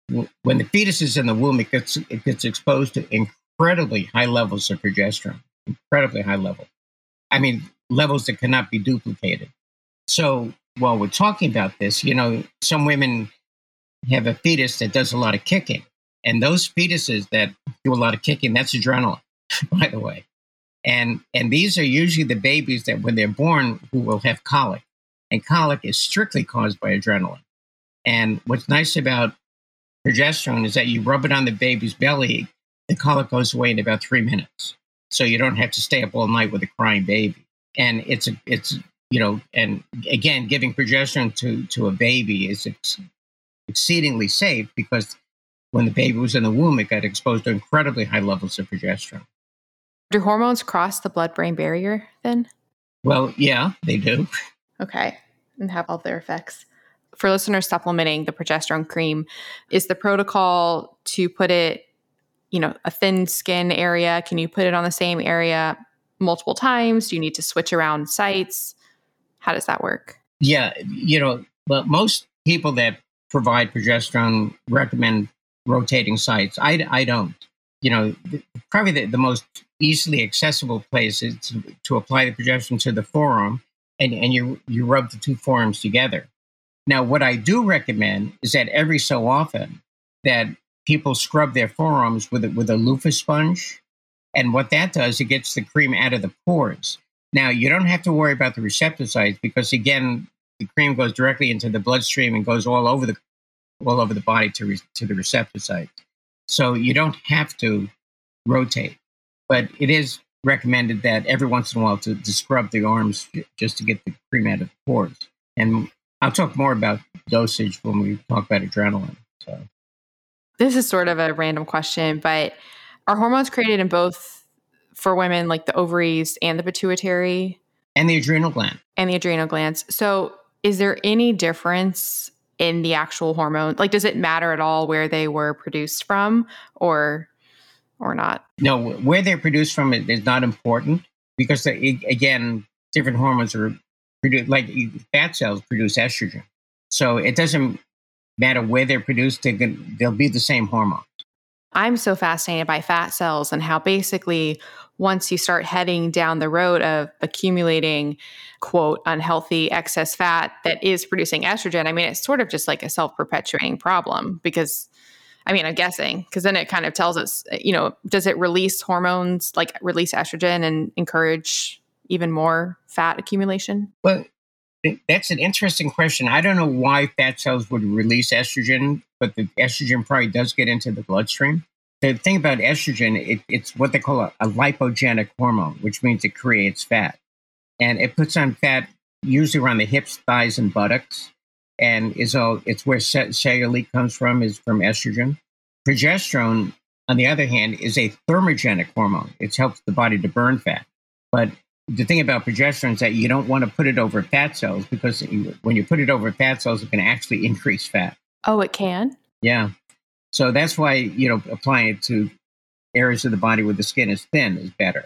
when the fetus is in the womb, it gets it gets exposed to incredibly high levels of progesterone, incredibly high level. I mean, levels that cannot be duplicated. So while we're talking about this, you know, some women have a fetus that does a lot of kicking, and those fetuses that do a lot of kicking, that's adrenaline, <laughs> by the way. And and these are usually the babies that when they're born who will have colic, and colic is strictly caused by adrenaline. And what's nice about progesterone is that you rub it on the baby's belly, the colic goes away in about three minutes. So you don't have to stay up all night with a crying baby. And it's it's you know, and again, giving progesterone to to a baby is ex- exceedingly safe because when the baby was in the womb, it got exposed to incredibly high levels of progesterone. Do hormones cross the blood-brain barrier then? Well, yeah, they do. Okay, and have all their effects for listeners supplementing the progesterone cream, is the protocol to put it, you know, a thin skin area? Can you put it on the same area multiple times? Do you need to switch around sites? How does that work? Yeah, you know, but most people that provide progesterone recommend rotating sites. I, I don't. You know, probably the, the most easily accessible place is to, to apply the progesterone to the forearm, and, and you you rub the two forearms together. Now, what I do recommend is that every so often that people scrub their forearms with a, with a loofah sponge, and what that does, it gets the cream out of the pores. Now, you don't have to worry about the receptor sites because again, the cream goes directly into the bloodstream and goes all over the all over the body to re, to the receptor sites. So you don't have to rotate, but it is recommended that every once in a while to, to scrub the arms just to get the cream out of the pores. And I'll talk more about dosage when we talk about adrenaline. So, this is sort of a random question, but are hormones created in both for women, like the ovaries and the pituitary, and the adrenal gland, and the adrenal glands? So, is there any difference in the actual hormone? Like, does it matter at all where they were produced from, or or not? No, where they're produced from is not important. because the, uh, again, different hormones are produced, like fat cells produce estrogen. So it doesn't matter where they're produced, they they'll be the same hormone. I'm so fascinated by fat cells and how basically once you start heading down the road of accumulating quote unhealthy excess fat that is producing estrogen i mean it's sort of just like a self-perpetuating problem because i mean i'm guessing because then it kind of tells us you know does it release hormones like release estrogen and encourage even more fat accumulation? Well that's an interesting question i don't know why fat cells would release estrogen but the estrogen probably does get into the bloodstream the thing about estrogen, it, it's what they call a, a, lipogenic hormone, which means it creates fat. And it puts on fat usually around the hips, thighs, and buttocks. And is all it's where cellulite comes from, is from estrogen. Progesterone, on the other hand, is a thermogenic hormone. It helps the body to burn fat. But the thing about progesterone is that you don't want to put it over fat cells because when you put it over fat cells, it can actually increase fat. Oh, it can? Yeah. So that's why, you know, applying it to areas of the body where the skin is thin is better.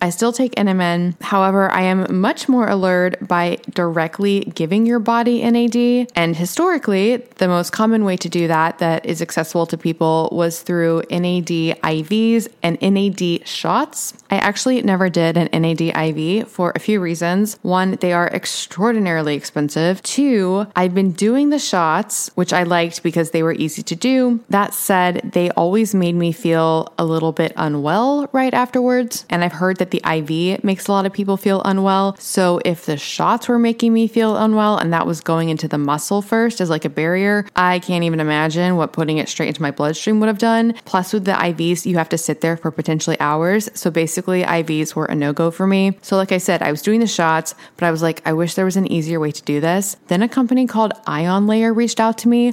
I still take NMN. However, I am much more allured by directly giving your body NAD. And historically, the most common way to do that that is accessible to people was through NAD IVs and NAD shots. I actually never did an NAD IV for a few reasons. One, they are extraordinarily expensive. Two, I've been doing the shots, which I liked because they were easy to do. That said, they always made me feel a little bit unwell right afterwards. And I've heard that the IV makes a lot of people feel unwell. So if the shots were making me feel unwell and that was going into the muscle first as like a barrier, I can't even imagine what putting it straight into my bloodstream would have done. Plus, with the IVs, you have to sit there for potentially hours. So basically, IVs were a no go for me. So, like I said, I was doing the shots, but I was like, I wish there was an easier way to do this. Then a company called Ion Layer reached out to me.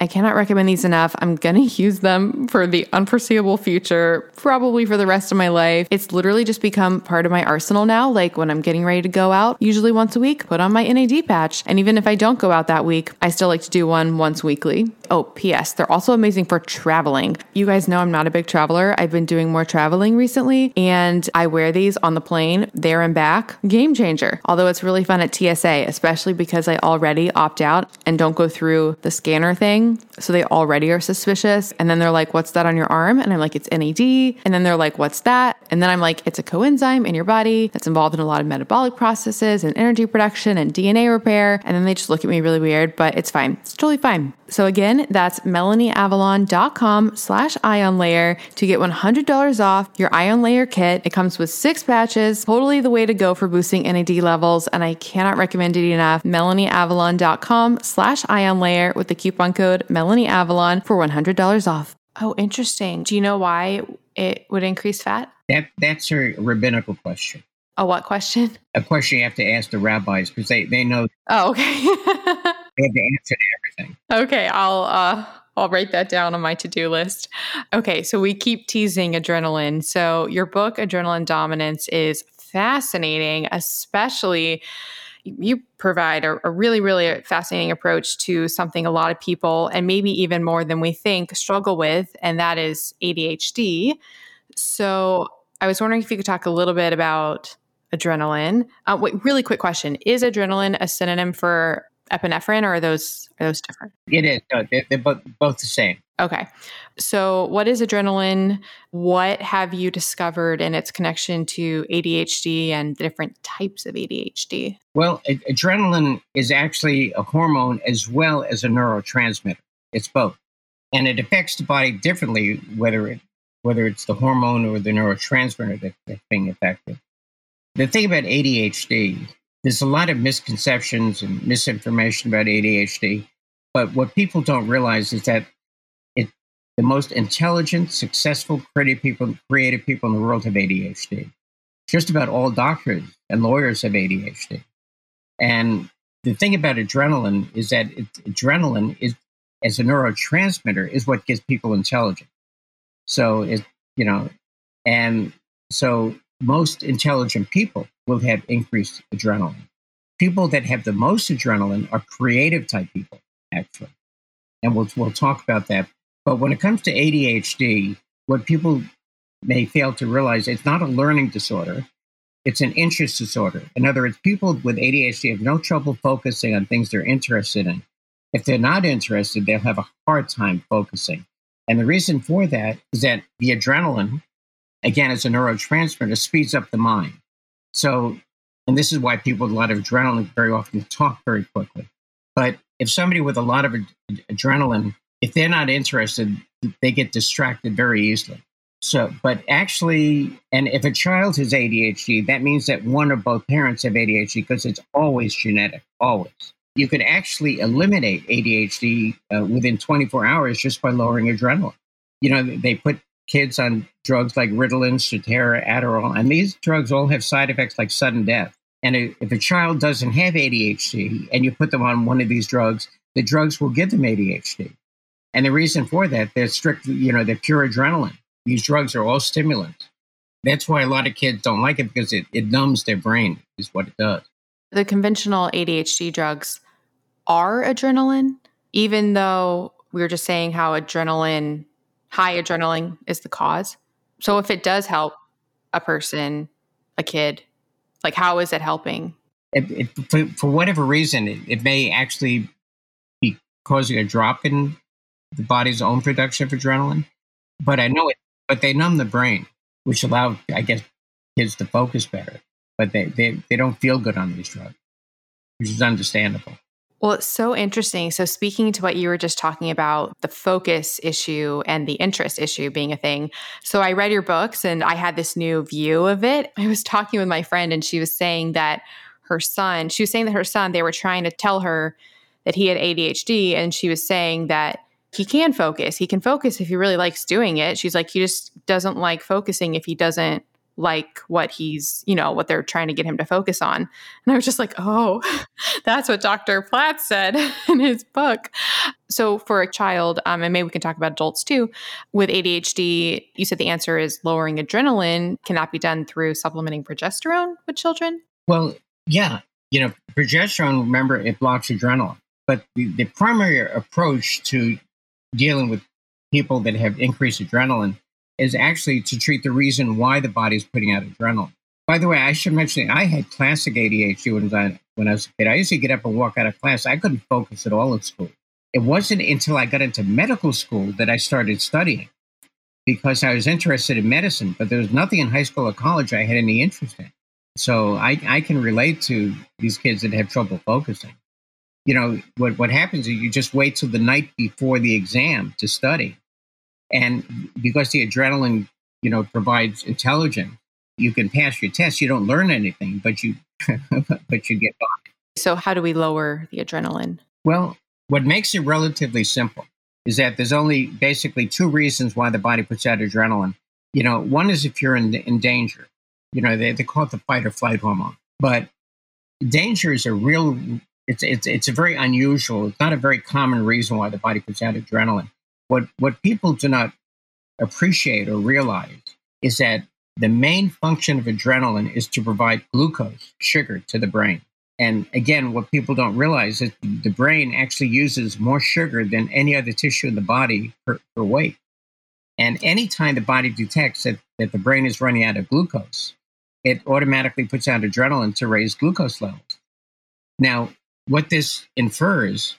I cannot recommend these enough. I'm going <laughs> to use them for the unforeseeable future, probably for the rest of my life. It's literally just become part of my arsenal now. Like when I'm getting ready to go out, usually once a week, put on my NAD patch. And even if I don't go out that week, I still like to do one once weekly. Oh, P.S. They're also amazing for traveling. You guys know I'm not a big traveler. I've been doing more traveling recently, and I wear these on the plane, there and back. Game changer. Although it's really fun at TSA, especially because I already opt out and don't go through the scanner thing. So they already are suspicious. And then they're like, What's that on your arm? And I'm like, It's NAD. And then they're like, What's that? And then I'm like, It's a coenzyme in your body that's involved in a lot of metabolic processes and energy production and DNA repair. And then they just look at me really weird, but it's fine. It's totally fine. So again, that's melanieavalon.com slash ion layer to get $100 off your ion layer kit. It comes with six patches, totally the way to go for boosting NAD levels. And I cannot recommend it enough. melanieavalon.com slash ion layer with the coupon code melanieavalon for $100 off. Oh, interesting. Do you know why it would increase fat? That That's a rabbinical question. A what question? A question you have to ask the rabbis because they, they know. Oh, okay. <laughs> they have the answer to everything. Okay, I'll uh I'll write that down on my to-do list. Okay, so we keep teasing adrenaline. So your book Adrenaline Dominance is fascinating, especially you provide a, a, really, really fascinating approach to something a lot of people, and maybe even more than we think, struggle with, and that is ADHD. So I was wondering if you could talk a little bit about adrenaline. Uh, wait, really quick question: Is adrenaline a synonym for epinephrine, or are those are those different? It is. No, they're, they're both both the same. Okay. So, what is adrenaline? What have you discovered in its connection to ADHD and the different types of ADHD? Well, ad- adrenaline is actually a hormone as well as a neurotransmitter. It's both, and it affects the body differently whether it whether it's the hormone or the neurotransmitter that, that's being affected. The thing about ADHD there's a lot of misconceptions and misinformation about ADHD, but what people don't realize is that it, the most intelligent, successful, creative people, creative people in the world have ADHD. Just about all doctors and lawyers have ADHD. And the thing about adrenaline is that it, adrenaline is, as a neurotransmitter, is what gives people intelligent. So it, you know, and so most intelligent people will have increased adrenaline. People that have the most adrenaline are creative type people, actually. And we'll, we'll talk about that. But when it comes to ADHD, what people may fail to realize, it's not a learning disorder. It's an interest disorder. In other words, people with ADHD have no trouble focusing on things they're interested in. If they're not interested, they'll have a hard time focusing. And the reason for that is that the adrenaline again, it's a neurotransmitter, it speeds up the mind. So, and this is why people with a lot of adrenaline very often talk very quickly. But if somebody with a lot of ad- adrenaline, if they're not interested, they get distracted very easily. So, but actually, and if a child has ADHD, that means that one or both parents have ADHD because it's always genetic, always. You could actually eliminate ADHD uh, within 24 hours just by lowering adrenaline. You know, they put kids on drugs like Ritalin, Strattera, Adderall, and these drugs all have side effects like sudden death. And if a child doesn't have ADHD and you put them on one of these drugs, the drugs will give them ADHD. And the reason for that, they're strictly, you know, they're pure adrenaline. These drugs are all stimulants. That's why a lot of kids don't like it because it, it numbs their brain, is what it does. The conventional ADHD drugs are adrenaline, even though we were just saying how adrenaline high adrenaline is the cause. So if it does help a person, a kid, like how is it helping? It, it, for, for, whatever reason, it, it, may actually be causing a drop in the body's own production of adrenaline. But I know it, but they numb the brain, which allow, I guess, kids to focus better. But they, they, they don't feel good on these drugs, which is understandable. Well, it's so interesting. So, speaking to what you were just talking about, the focus issue and the interest issue being a thing. So, I read your books and I had this new view of it. <laughs> I was talking with my friend and she was saying that her son, she was saying that her son, they were trying to tell her that he had ADHD. And she was saying that he can focus. He can focus if he really likes doing it. She's like, he just doesn't like focusing if he doesn't like what he's, you know, what they're trying to get him to focus on. And I was just like, oh, <laughs> that's what Dr. Platt said <laughs> in his book. So for a child, um, and maybe we can talk about adults too, with ADHD, you said the answer is lowering adrenaline. Can that be done through supplementing progesterone with children? Well, yeah. You know, progesterone, remember, it blocks adrenaline. But the, the primary approach to dealing with people that have increased adrenaline is actually to treat the reason why the body is putting out adrenaline. By the way, I should mention I had classic ADHD when I, when I was a kid. I used to get up and walk out of class. I couldn't focus at all in school. It wasn't until I got into medical school that I started studying because I was interested in medicine, but there was nothing in high school or college I had any interest in. So I, I can relate to these kids that have trouble focusing. You know, what, what happens is you just wait till the night before the exam to study. And because the adrenaline, you know, provides intelligence, you can pass your test. You don't learn anything, but you <laughs> but you get by. So how do we lower the adrenaline? Well, what makes it relatively simple is that there's only basically two reasons why the body puts out adrenaline. You know, one is if you're in, in danger. You know, they, they call it the fight or flight hormone. But danger is a real, it's, it's, it's a very unusual, it's not a very common reason why the body puts out adrenaline. What, what people do not appreciate or realize is that the main function of adrenaline is to provide glucose, sugar, to the brain. And again, what people don't realize is the brain actually uses more sugar than any other tissue in the body per, per weight. And anytime the body detects that, that the brain is running out of glucose, it automatically puts out adrenaline to raise glucose levels. Now, what this infers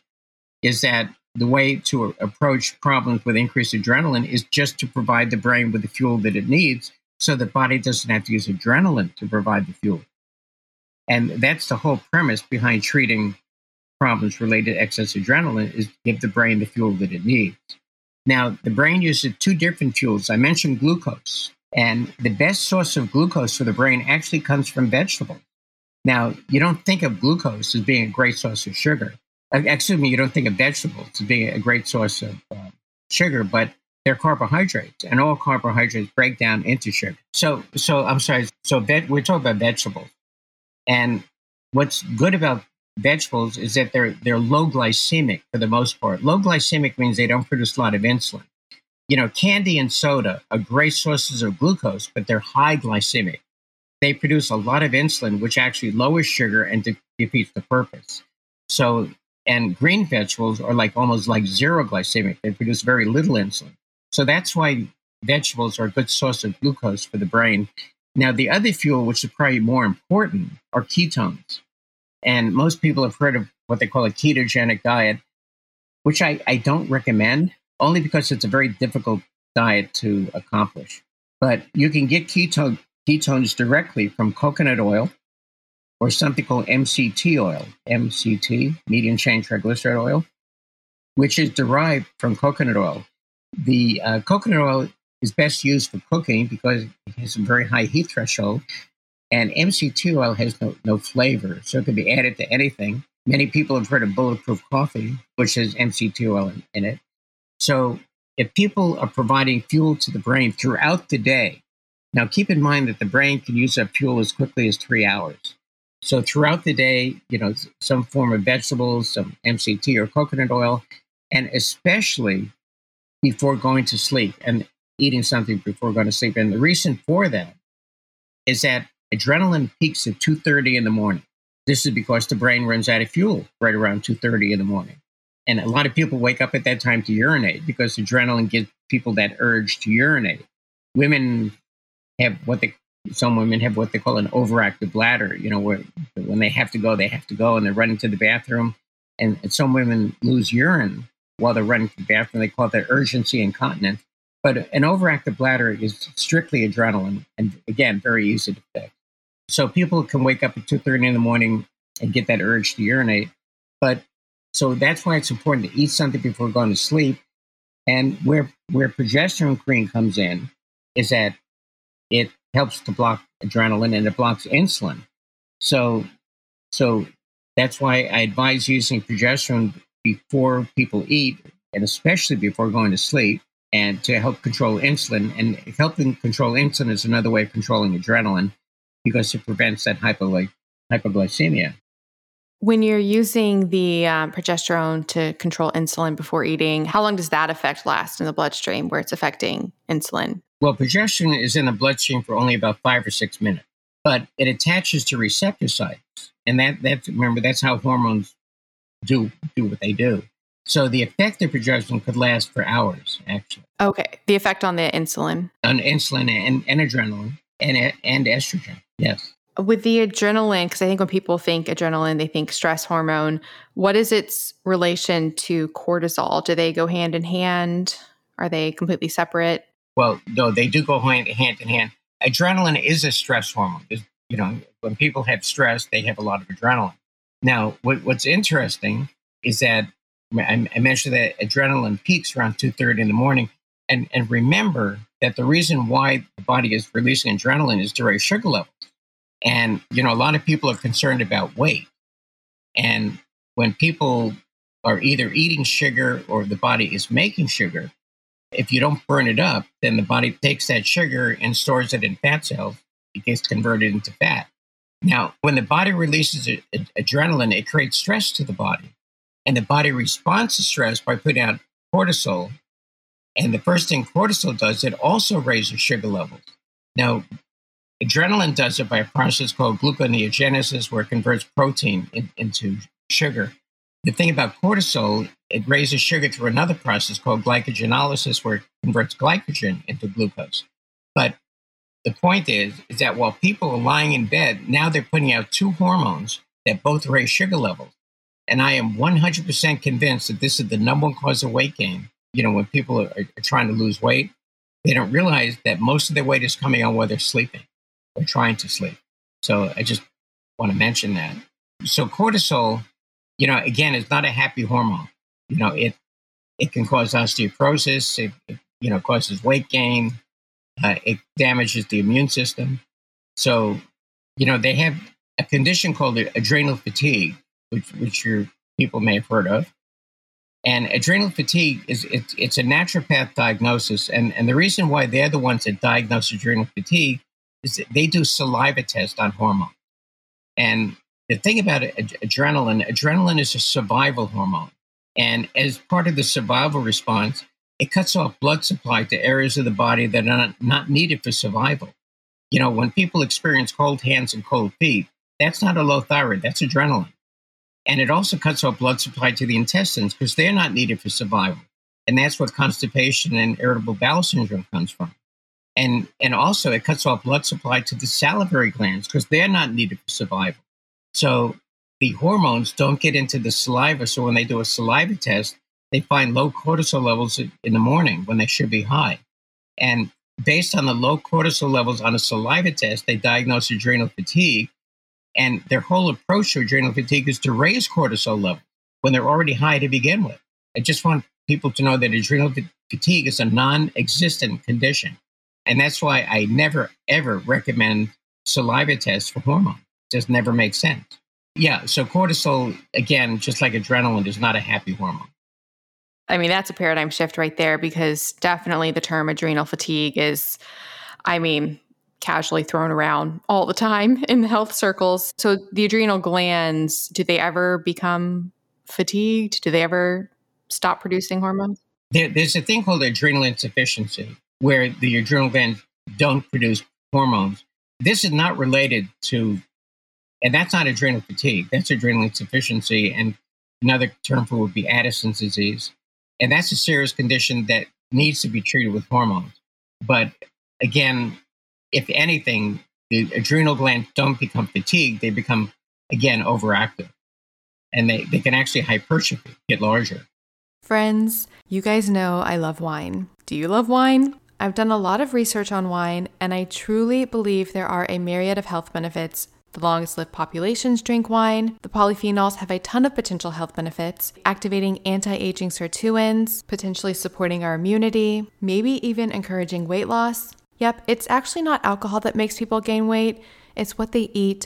is that the way to approach problems with increased adrenaline is just to provide the brain with the fuel that it needs so the body doesn't have to use adrenaline to provide the fuel. And that's the whole premise behind treating problems related to excess adrenaline is give the brain the fuel that it needs. Now, the brain uses two different fuels. I mentioned glucose, and the best source of glucose for the brain actually comes from vegetables. Now, you don't think of glucose as being a great source of sugar, excuse me, you don't think of vegetables as being a great source of uh, sugar, but they're carbohydrates, and all carbohydrates break down into sugar. So, so I'm sorry. So, ve- we're talking about vegetables, and what's good about vegetables is that they're they're low glycemic for the most part. Low glycemic means they don't produce a lot of insulin. You know, candy and soda are great sources of glucose, but they're high glycemic. They produce a lot of insulin, which actually lowers sugar and de- defeats the purpose. So and green vegetables are like almost like zero glycemic. They produce very little insulin. So that's why vegetables are a good source of glucose for the brain. Now, the other fuel, which is probably more important, are ketones. And most people have heard of what they call a ketogenic diet, which I, I don't recommend, only because it's a very difficult diet to accomplish. But you can get ketone, ketones directly from coconut oil, or something called MCT oil, MCT, medium chain triglyceride oil, which is derived from coconut oil. The uh, coconut oil is best used for cooking because it has a very high heat threshold, and MCT oil has no, no flavor, so it can be added to anything. Many people have heard of bulletproof coffee, which has MCT oil in, in it. So if people are providing fuel to the brain throughout the day, now keep in mind that the brain can use up fuel as quickly as three hours. So throughout the day, you know, some form of vegetables, some MCT or coconut oil, and especially before going to sleep and eating something before going to sleep. And the reason for that is that adrenaline peaks at 2.30 in the morning. This is because the brain runs out of fuel right around 2.30 in the morning. And a lot of people wake up at that time to urinate because adrenaline gives people that urge to urinate. Women have what they some women have what they call an overactive bladder, you know, where when they have to go, they have to go and they're running to the bathroom. And, and some women lose urine while they're running to the bathroom. They call that urgency incontinence. But an overactive bladder is strictly adrenaline and again, very easy to fix. So people can wake up at 2.30 in the morning and get that urge to urinate. But so that's why it's important to eat something before going to sleep. And where, where progesterone cream comes in is that it helps to block adrenaline and it blocks insulin. So, so that's why I advise using progesterone before people eat, and especially before going to sleep, and to help control insulin. And helping control insulin is another way of controlling adrenaline because it prevents that hypogly- hypoglycemia. When you're using the um, progesterone to control insulin before eating, how long does that effect last in the bloodstream where it's affecting insulin? Well, progesterone is in the bloodstream for only about five or six minutes, but it attaches to receptor sites, and that that's remember that's how hormones do do what they do. So the effect of progesterone could last for hours, actually. Okay, the effect on the insulin, on insulin and, and adrenaline and and estrogen. Yes. With the adrenaline, because I think when people think adrenaline, they think stress hormone. What is its relation to cortisol? Do they go hand in hand? Are they completely separate? Well, no, they do go hand, in hand. Adrenaline is a stress hormone. You know, when people have stress, they have a lot of adrenaline. Now, what, what's interesting is that I, I mentioned that adrenaline peaks around 2.30 in the morning. And, and remember that the reason why the body is releasing adrenaline is to raise sugar levels. And, you know, a lot of people are concerned about weight. And when people are either eating sugar or the body is making sugar, if you don't burn it up, then the body takes that sugar and stores it in fat cells. It gets converted into fat. Now, when the body releases a, a, adrenaline, it creates stress to the body. And the body responds to stress by putting out cortisol. And the first thing cortisol does, it also raises sugar levels. Now, adrenaline does it by a process called gluconeogenesis, where it converts protein in, into sugar. The thing about cortisol, it raises sugar through another process called glycogenolysis, where it converts glycogen into glucose. But the point is, is that while people are lying in bed, now they're putting out two hormones that both raise sugar levels. And I am 100% convinced that this is the number one cause of weight gain. You know, when people are, are trying to lose weight, they don't realize that most of their weight is coming on while they're sleeping trying to sleep. So I just want to mention that. So cortisol, you know, again, is not a happy hormone. You know, it it can cause osteoporosis. It, it you know causes weight gain. Uh, it damages the immune system. So, you know, they have a condition called adrenal fatigue, which which your people may have heard of. And adrenal fatigue is it's, it's a naturopath diagnosis, and and the reason why they're the ones that diagnose adrenal fatigue is that they do saliva test on hormone. And the thing about adrenaline, adrenaline is a survival hormone, and as part of the survival response, it cuts off blood supply to areas of the body that are not, not needed for survival. You know, when people experience cold hands and cold feet, that's not a low thyroid, that's adrenaline. And it also cuts off blood supply to the intestines because they're not needed for survival. And that's what constipation and irritable bowel syndrome comes from. And, and also, it cuts off blood supply to the salivary glands because they're not needed for survival. So the hormones don't get into the saliva. So when they do a saliva test, they find low cortisol levels in the morning when they should be high. And based on the low cortisol levels on a saliva test, they diagnose adrenal fatigue and their whole approach to adrenal fatigue is to raise cortisol levels when they're already high to begin with. I just want people to know that adrenal fatigue is a non existent condition. And that's why I never, ever recommend saliva tests for hormone. It just never makes sense. Yeah. So cortisol, again, just like adrenaline, is not a happy hormone. I mean, that's a paradigm shift right there because definitely the term adrenal fatigue is, I mean, casually thrown around all the time <laughs> in the health circles. So the adrenal glands, do they ever become fatigued? Do they ever stop producing hormones? There, there's a thing called adrenal insufficiency where the adrenal glands don't produce hormones. This is not related to, and that's not adrenal fatigue. That's adrenal insufficiency. And another term for it would be Addison's disease. And that's a serious condition that needs to be treated with hormones. But again, if anything, the adrenal glands don't become fatigued, they become, again, overactive. And they, they can actually hypertrophy, get larger. Friends, you guys know I love wine. Do you love wine? I've done a lot of research on wine, and I truly believe there are a myriad of health benefits. The longest lived populations drink wine. The polyphenols have a ton of potential health benefits, activating anti aging sirtuins, potentially supporting our immunity, maybe even encouraging weight loss. Yep, it's actually not alcohol that makes people gain weight, it's what they eat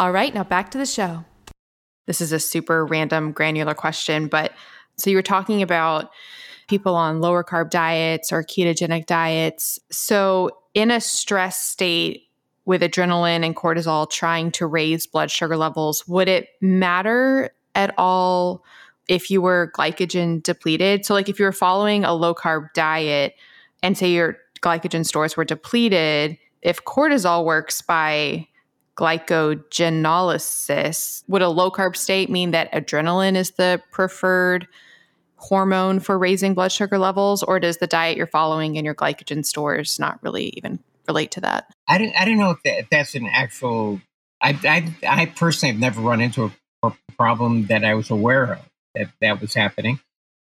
All right, now back to the show. This is a super random, granular question, but so you were talking about people on lower carb diets or ketogenic diets. So, in a stress state with adrenaline and cortisol trying to raise blood sugar levels, would it matter at all if you were glycogen depleted? So, like if you were following a low carb diet and say your glycogen stores were depleted, if cortisol works by glycogenolysis. Would a low carb state mean that adrenaline is the preferred hormone for raising blood sugar levels, or does the diet you're following and your glycogen stores not really even relate to that? I don't, I don't know if, that, if that's an actual. I, I, I personally have never run into a problem that I was aware of that that was happening.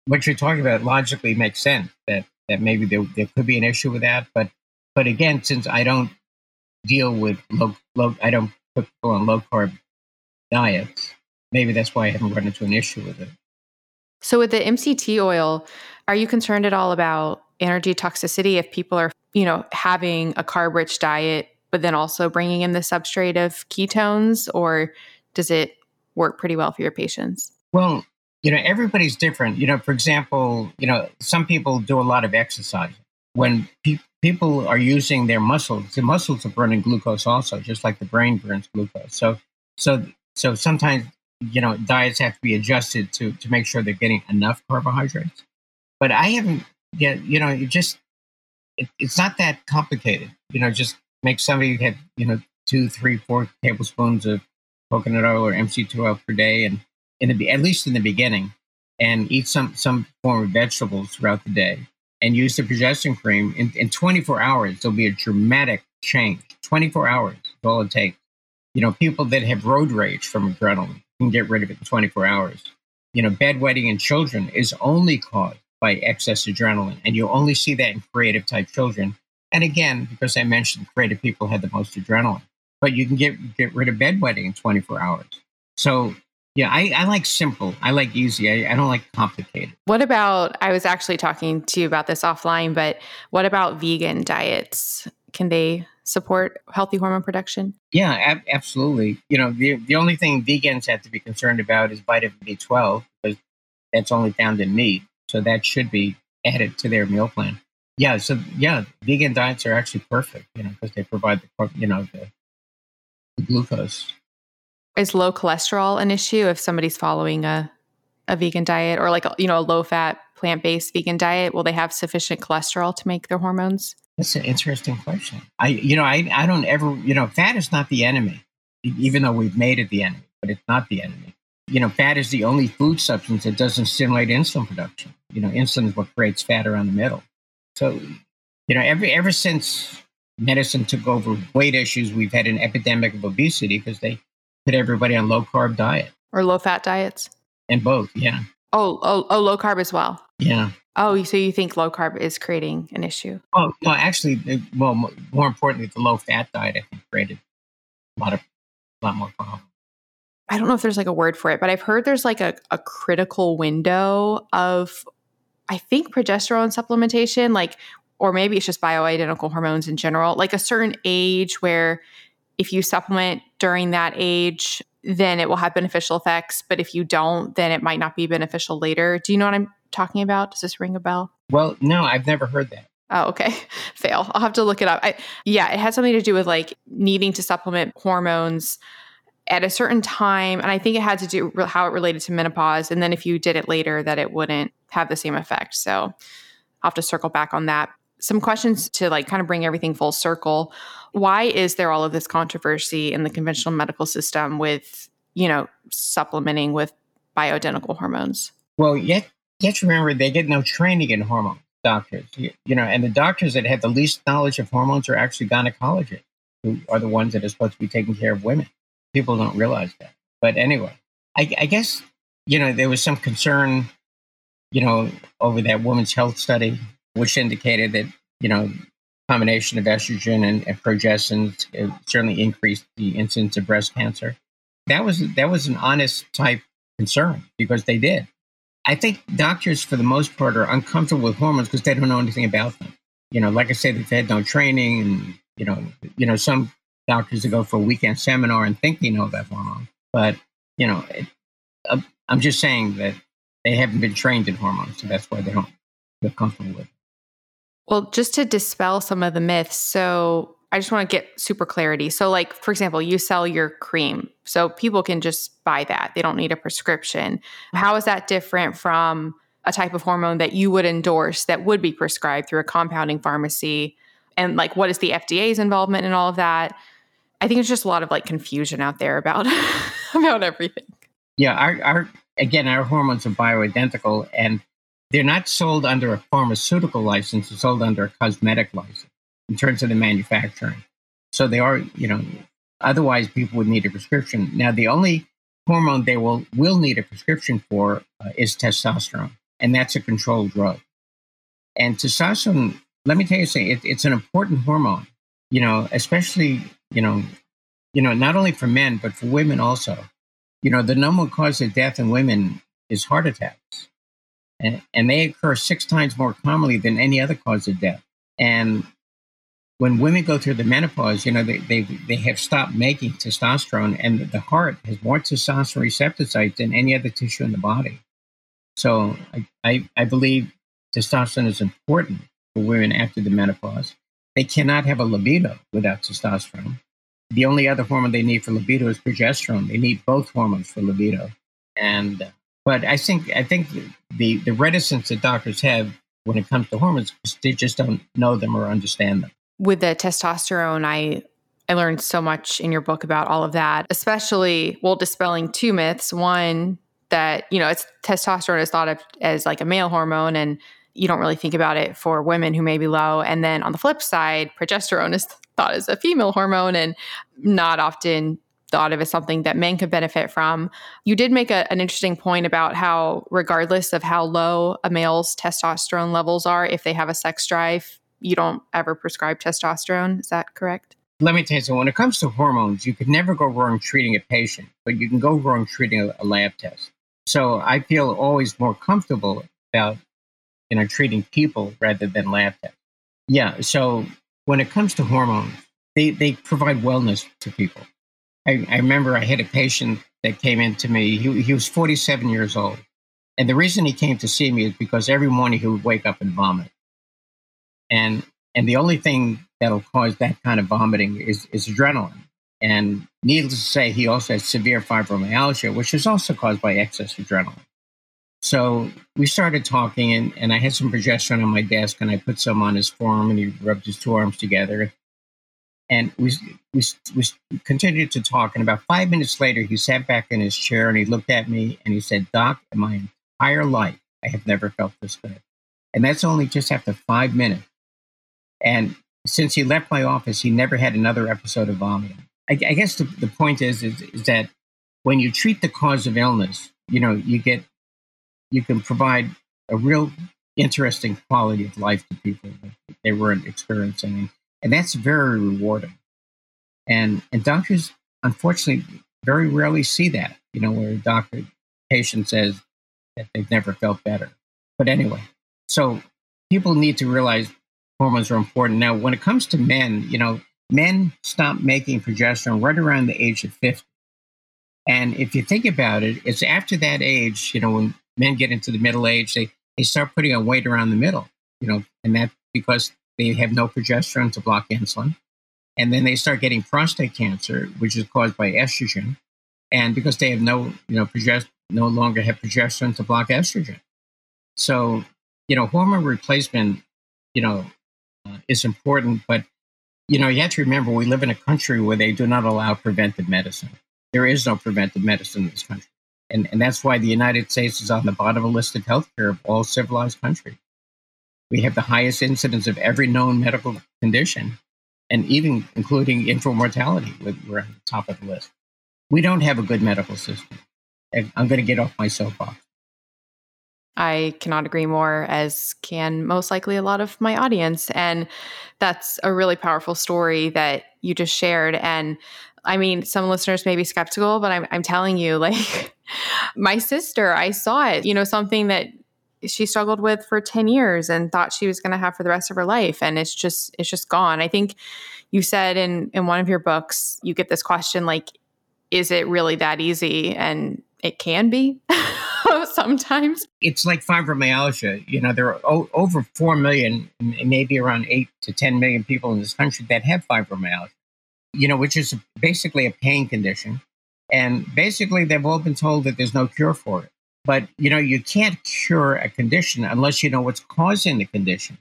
What you're talking about logically makes sense that that maybe there, there could be an issue with that, but but again, since I don't deal with low, low I don't put people on low carb diets. Maybe that's why I haven't run into an issue with it. So with the MCT oil, are you concerned at all about energy toxicity if people are, you know, having a carb rich diet but then also bringing in the substrate of ketones or does it work pretty well for your patients? Well, you know, everybody's different. You know, for example, you know, some people do a lot of exercise. When pe- people are using their muscles. The muscles are burning glucose also, just like the brain burns glucose. So, so, so sometimes you know diets have to be adjusted to to make sure they're getting enough carbohydrates. But I haven't yet. You know, it just it, it's not that complicated. You know, just make somebody have you know two, three, four tablespoons of coconut oil or MCT oil per day, and in the at least in the beginning, and eat some some form of vegetables throughout the day and use the progesterone cream, in, in 24 hours, there'll be a dramatic change. 24 hours is all it takes. You know, people that have road rage from adrenaline can get rid of it in 24 hours. You know, bedwetting in children is only caused by excess adrenaline, and you only see that in creative type children. And again, because I mentioned creative people had the most adrenaline, but you can get get rid of bedwetting in 24 hours. So yeah, I, I like simple. I like easy. I, I don't like complicated. What about, I was actually talking to you about this offline, but what about vegan diets? Can they support healthy hormone production? Yeah, ab- absolutely. You know, the, the only thing vegans have to be concerned about is vitamin B12 because that's only found in meat. So that should be added to their meal plan. Yeah, so yeah, vegan diets are actually perfect, you know, because they provide the, you know, the, the glucose is low cholesterol an issue if somebody's following a, a vegan diet or like you know a low fat plant based vegan diet? Will they have sufficient cholesterol to make their hormones? That's an interesting question. I you know I I don't ever you know fat is not the enemy, even though we've made it the enemy, but it's not the enemy. You know, fat is the only food substance that doesn't stimulate insulin production. You know, insulin is what creates fat around the middle. So, you know, every ever since medicine took over weight issues, we've had an epidemic of obesity because they put everybody on low carb diet or low fat diets. And both, yeah. Oh, oh, oh, low carb as well. Yeah. Oh, so you think low carb is creating an issue? Oh, no, actually, well, more importantly, the low fat diet I think created a lot of, a lot more problems. I don't know if there's like a word for it, but I've heard there's like a, a critical window of, I think, progesterone supplementation, like, or maybe it's just bioidentical hormones in general, like a certain age where if you supplement during that age, then it will have beneficial effects. But if you don't, then it might not be beneficial later. Do you know what I'm talking about? Does this ring a bell? Well, no, I've never heard that. Oh, okay. <laughs> Fail. I'll have to look it up. I, yeah, it had something to do with like needing to supplement hormones at a certain time. And I think it had to do how it related to menopause. And then if you did it later, that it wouldn't have the same effect. So I'll have to circle back on that. Some questions to like kind of bring everything full circle. Why is there all of this controversy in the conventional medical system with, you know, supplementing with bioidentical hormones? Well, yet, yet remember they get no training in hormones doctors. You, you, know, and the doctors that have the least knowledge of hormones are actually gynecologists, who are the ones that are supposed to be taking care of women. People don't realize that. But anyway, I, I guess you know there was some concern, you know, over that woman's health study, which indicated that you know combination of estrogen and, and progestin certainly increased the incidence of breast cancer. That was that was an honest type concern because they did. I think doctors, for the most part, are uncomfortable with hormones because they don't know anything about them. You know, like I said, they've had no training, and you know, you know, some doctors that go for a weekend seminar and think they know about hormones, but you know, it, uh, I'm just saying that they haven't been trained in hormones, so that's why they don't feel comfortable with. It. Well, just to dispel some of the myths, so I just want to get super clarity. So, like, for example, you sell your cream. So people can just buy that. They don't need a prescription. How is that different from a type of hormone that you would endorse that would be prescribed through a compounding pharmacy? And like, what is the FDA's involvement in all of that? I think it's just a lot of like confusion out there about <laughs> about everything. Yeah, our, our again, our hormones are bioidentical and they're not sold under a pharmaceutical license, they're sold under a cosmetic license in terms of the manufacturing. So they are, you know, otherwise people would need a prescription. Now, the only hormone they will will need a prescription for uh, is testosterone, and that's a controlled drug. And testosterone, let me tell you something, it, it's an important hormone. You know, especially you know, you know, not only for men but for women also. You know, the number one cause of death in women is heart attacks, and, and they occur six times more commonly than any other cause of death. And when women go through the menopause, you know, they, they, they have stopped making testosterone, and the heart has more testosterone receptor sites than any other tissue in the body. So I, I, I believe testosterone is important for women after the menopause. They cannot have a libido without testosterone. The only other hormone they need for libido is progesterone. They need both hormones for libido. And but I think I think the the reticence that doctors have when it comes to hormones, is they just don't know them or understand them with the testosterone, I I learned so much in your book about all of that, especially well, dispelling two myths. One that you know, it's testosterone is thought of as like a male hormone, and you don't really think about it for women who may be low. And then on the flip side, progesterone is thought as a female hormone and not often thought of as something that men could benefit from. You did make a, an interesting point about how, regardless of how low a male's testosterone levels are, if they have a sex drive, you don't ever prescribe testosterone. Is that correct? Let me tell you something. When it comes to hormones, you could never go wrong treating a patient, but you can go wrong treating a, a lab test. So I feel always more comfortable about you know treating people rather than lab tests. Yeah. So when it comes to hormones, they, they provide wellness to people. I, I remember I had a patient that came in to me. He, he was 47 years old. And the reason he came to see me is because every morning he would wake up and vomit and and the only thing that'll cause that kind of vomiting is, is adrenaline. And needless to say, he also has severe fibromyalgia, which is also caused by excess adrenaline. So we started talking, and, and I had some progesterone on my desk, and I put some on his forearm, and he rubbed his two arms together. And we, we, we continued to talk. And about five minutes later, he sat back in his chair and he looked at me and he said, Doc, in my entire life, I have never felt this good. And that's only just after five minutes. And since he left my office, he never had another episode of vomiting. I, I guess the, the point is, is, is that when you treat the cause of illness, you know, you get, you can provide a real interesting quality of life to people that they weren't experiencing. And that's very rewarding. And, and doctors, unfortunately, very rarely see that, you know, where a doctor, patient says that they've never felt better. But anyway, so people need to realize hormones are important. Now, when it comes to men, you know, men stop making progesterone right around the age of 50. And if you think about it, it's after that age, you know, when men get into the middle age, they, they start putting on weight around the middle, you know, and that because they have no progesterone to block insulin. And then they start getting prostate cancer, which is caused by estrogen. And because they have no, you know, progest- no longer have progesterone to block estrogen. So, you know, hormone replacement, you know, uh, is important, but you know, you have to remember we live in a country where they do not allow preventive medicine. There is no preventive medicine in this country. And, and that's why the United States is on the bottom of the list of healthcare of all civilized countries. We have the highest incidence of every known medical condition, and even including infant mortality. We're on the top of the list. We don't have a good medical system. And I'm going to get off my soapbox. I cannot agree more, as can most likely a lot of my audience. And that's a really powerful story that you just shared. And I mean, some listeners may be skeptical, but I'm, I'm telling you, like, <laughs> my sister, I saw it, you know, something that she struggled with for 10 years and thought she was going to have for the rest of her life and it's just it's just gone i think you said in in one of your books you get this question like is it really that easy and it can be <laughs> sometimes. It's like fibromyalgia. You know, there are o- over 4 million, maybe around 8 to 10 million people in this country that have fibromyalgia, you know, which is basically a pain condition. And basically, they've all been told that there's no cure for it. But, you know, you can't cure a condition unless you know what's causing the condition.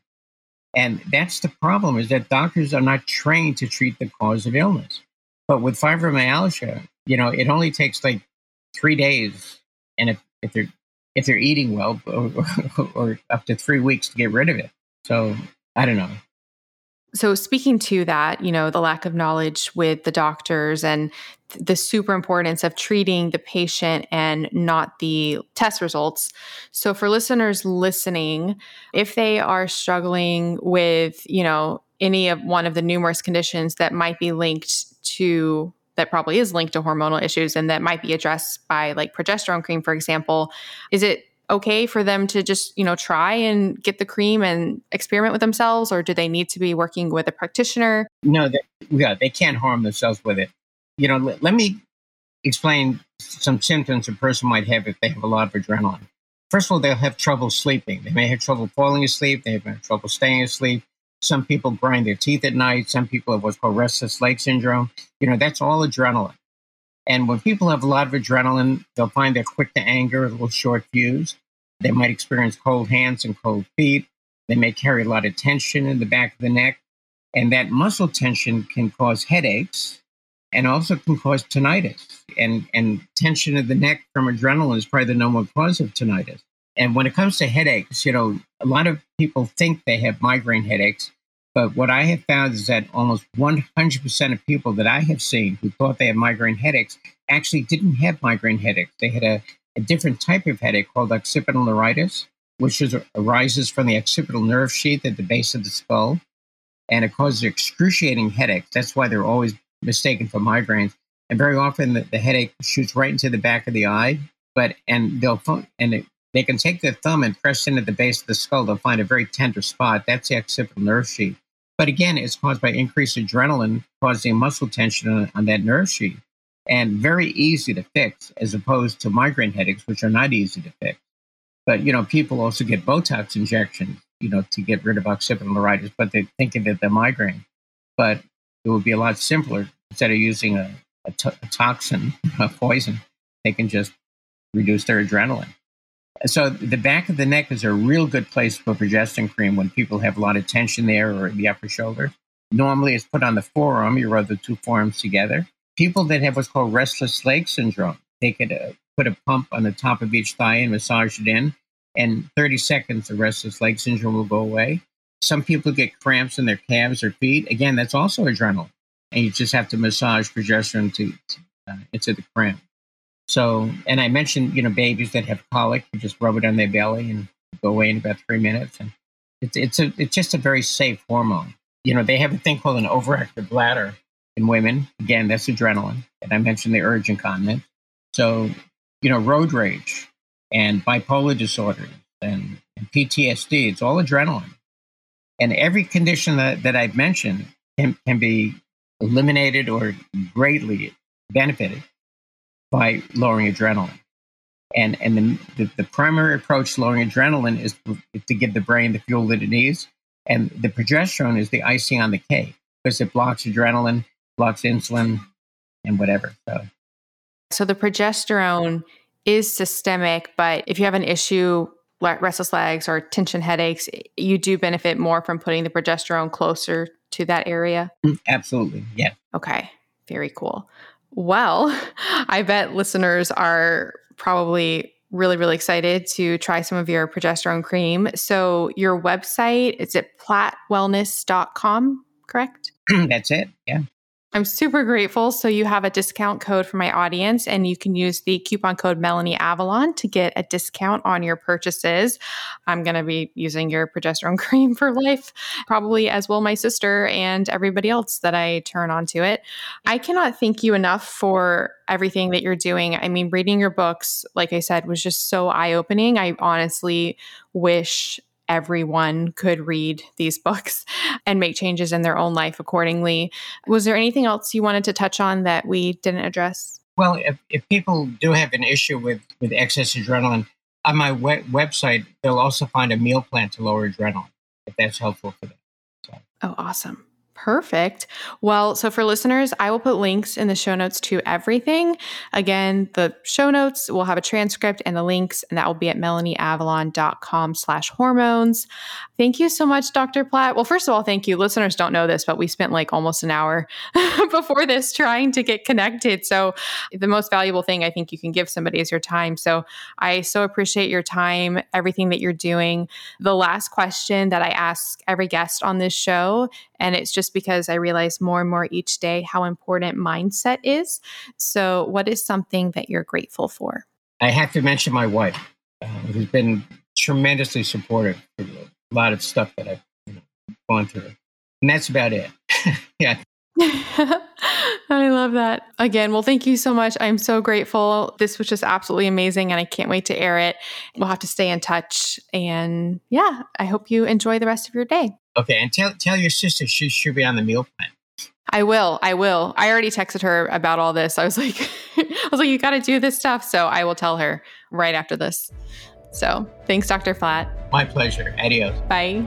And that's the problem is that doctors are not trained to treat the cause of illness. But with fibromyalgia, you know, it only takes like three days. And if, if they're if they're eating well, <laughs> or, or up to three weeks to get rid of it. So I don't know. So, speaking to that, you know, the lack of knowledge with the doctors and the super importance of treating the patient and not the test results. So, for listeners listening, if they are struggling with, you know, any of one of the numerous conditions that might be linked to that probably is linked to hormonal issues and that might be addressed by like progesterone cream for example is it okay for them to just you know try and get the cream and experiment with themselves or do they need to be working with a practitioner? No they, yeah they can't harm themselves with it. You know let, let me explain some symptoms a person might have if they have a lot of adrenaline. First of all they'll have trouble sleeping. They may have trouble falling asleep. They may have trouble staying asleep. Some people grind their teeth at night. Some people have what's called restless leg syndrome. You know, that's all adrenaline. And when people have a lot of adrenaline, they'll find they're quick to anger, a little short fuse. They might experience cold hands and cold feet. They may carry a lot of tension in the back of the neck. And that muscle tension can cause headaches and also can cause tinnitus. And, and tension of the neck from adrenaline is probably the number one cause of tinnitus. And when it comes to headaches, you know, a lot of people think they have migraine headaches, but what I have found is that almost 100% of people that I have seen who thought they had migraine headaches actually didn't have migraine headaches. They had a, a different type of headache called occipital neuritis, which is, arises from the occipital nerve sheath at the base of the skull, and it causes excruciating headaches. That's why they're always mistaken for migraines. And very often the, the headache shoots right into the back of the eye, but and they'll and it, they can take their thumb and press in at the base of the skull. They'll find a very tender spot. That's the occipital nerve sheath. But again, it's caused by increased adrenaline causing muscle tension on, on that nerve sheath and very easy to fix as opposed to migraine headaches, which are not easy to fix. But, you know, people also get Botox injections, you know, to get rid of occipital neuritis, but they're thinking that they're migraine. But it would be a lot simpler instead of using a, a, to- a toxin, a poison, they can just reduce their adrenaline. So the back of the neck is a real good place for progestin cream when people have a lot of tension there or the upper shoulder. Normally it's put on the forearm. You rub the two forearms together. People that have what's called restless leg syndrome, they could uh, put a pump on the top of each thigh and massage it in. And 30 seconds, the restless leg syndrome will go away. Some people get cramps in their calves or feet. Again, that's also adrenal. And you just have to massage progesterone to, uh, into the cramp. So, and I mentioned, you know, babies that have colic, you just rub it on their belly and go away in about three minutes. And it's, it's, a, it's just a very safe hormone. You know, they have a thing called an overactive bladder in women. Again, that's adrenaline. And I mentioned the urge incontinence. So, you know, road rage and bipolar disorder and, and PTSD, it's all adrenaline. And every condition that, that I've mentioned can, can be eliminated or greatly benefited by lowering adrenaline. And, and the, the, the primary approach to lowering adrenaline is to, give the brain the fuel that it needs. And the progesterone is the icing on the cake because it blocks adrenaline, blocks insulin, and whatever. So, so the progesterone is systemic, but if you have an issue, like restless legs or tension headaches, you do benefit more from putting the progesterone closer to that area. Mm, absolutely. Yeah. Okay. Very cool. Well, <laughs> I bet listeners are probably really, really excited to try some of your progesterone cream. So, your website is at plattwellness.com, correct? <clears throat> That's it. Yeah. I'm super grateful. So you have a discount code for my audience, and you can use the coupon code Melanie Avalon to get a discount on your purchases. I'm going to be using your progesterone <laughs> cream for life, probably as will my sister and everybody else that I turn onto it. I cannot thank you enough for everything that you're doing. I mean, reading your books, like I said, was just so eye opening. I honestly wish everyone could read these <laughs> books and make changes in their own life accordingly. Was there anything else you wanted to touch on that we didn't address? Well, if, if people do have an issue with, with excess adrenaline, on my we- website, they'll also find a meal plan to lower adrenaline, if that's helpful for them. So. Oh, awesome. Perfect. Well, so for listeners, I will put links in the show notes to everything. Again, the show notes will have a transcript and the links, and that will be at melanieavalon.com slash hormones. Thank you so much, Dr. Platt. Well, first of all, thank you. Listeners don't know this, but we spent like almost an hour <laughs> before this trying to get connected. So the most valuable thing I think you can give somebody is your time. So I so appreciate your time, everything that you're doing. The last question that I ask every guest on this show, and it's just because I realize more and more each day how important mindset is. So, what is something that you're grateful for? I have to mention my wife, uh, who's been tremendously supportive for a lot of stuff that I've you know, gone through. And that's about it. <laughs> yeah. <laughs> I love that. Again, well, thank you so much. I'm so grateful. This was just absolutely amazing, and I can't wait to air it. We'll have to stay in touch. And yeah, I hope you enjoy the rest of your day. Okay, and tell tell your sister she should be on the meal plan. I will. I will. I already texted her about all this. I was like, <laughs> I was like, you got to do this stuff. So I will tell her right after this. So thanks, Dr. Platt. My pleasure. Adios. Bye.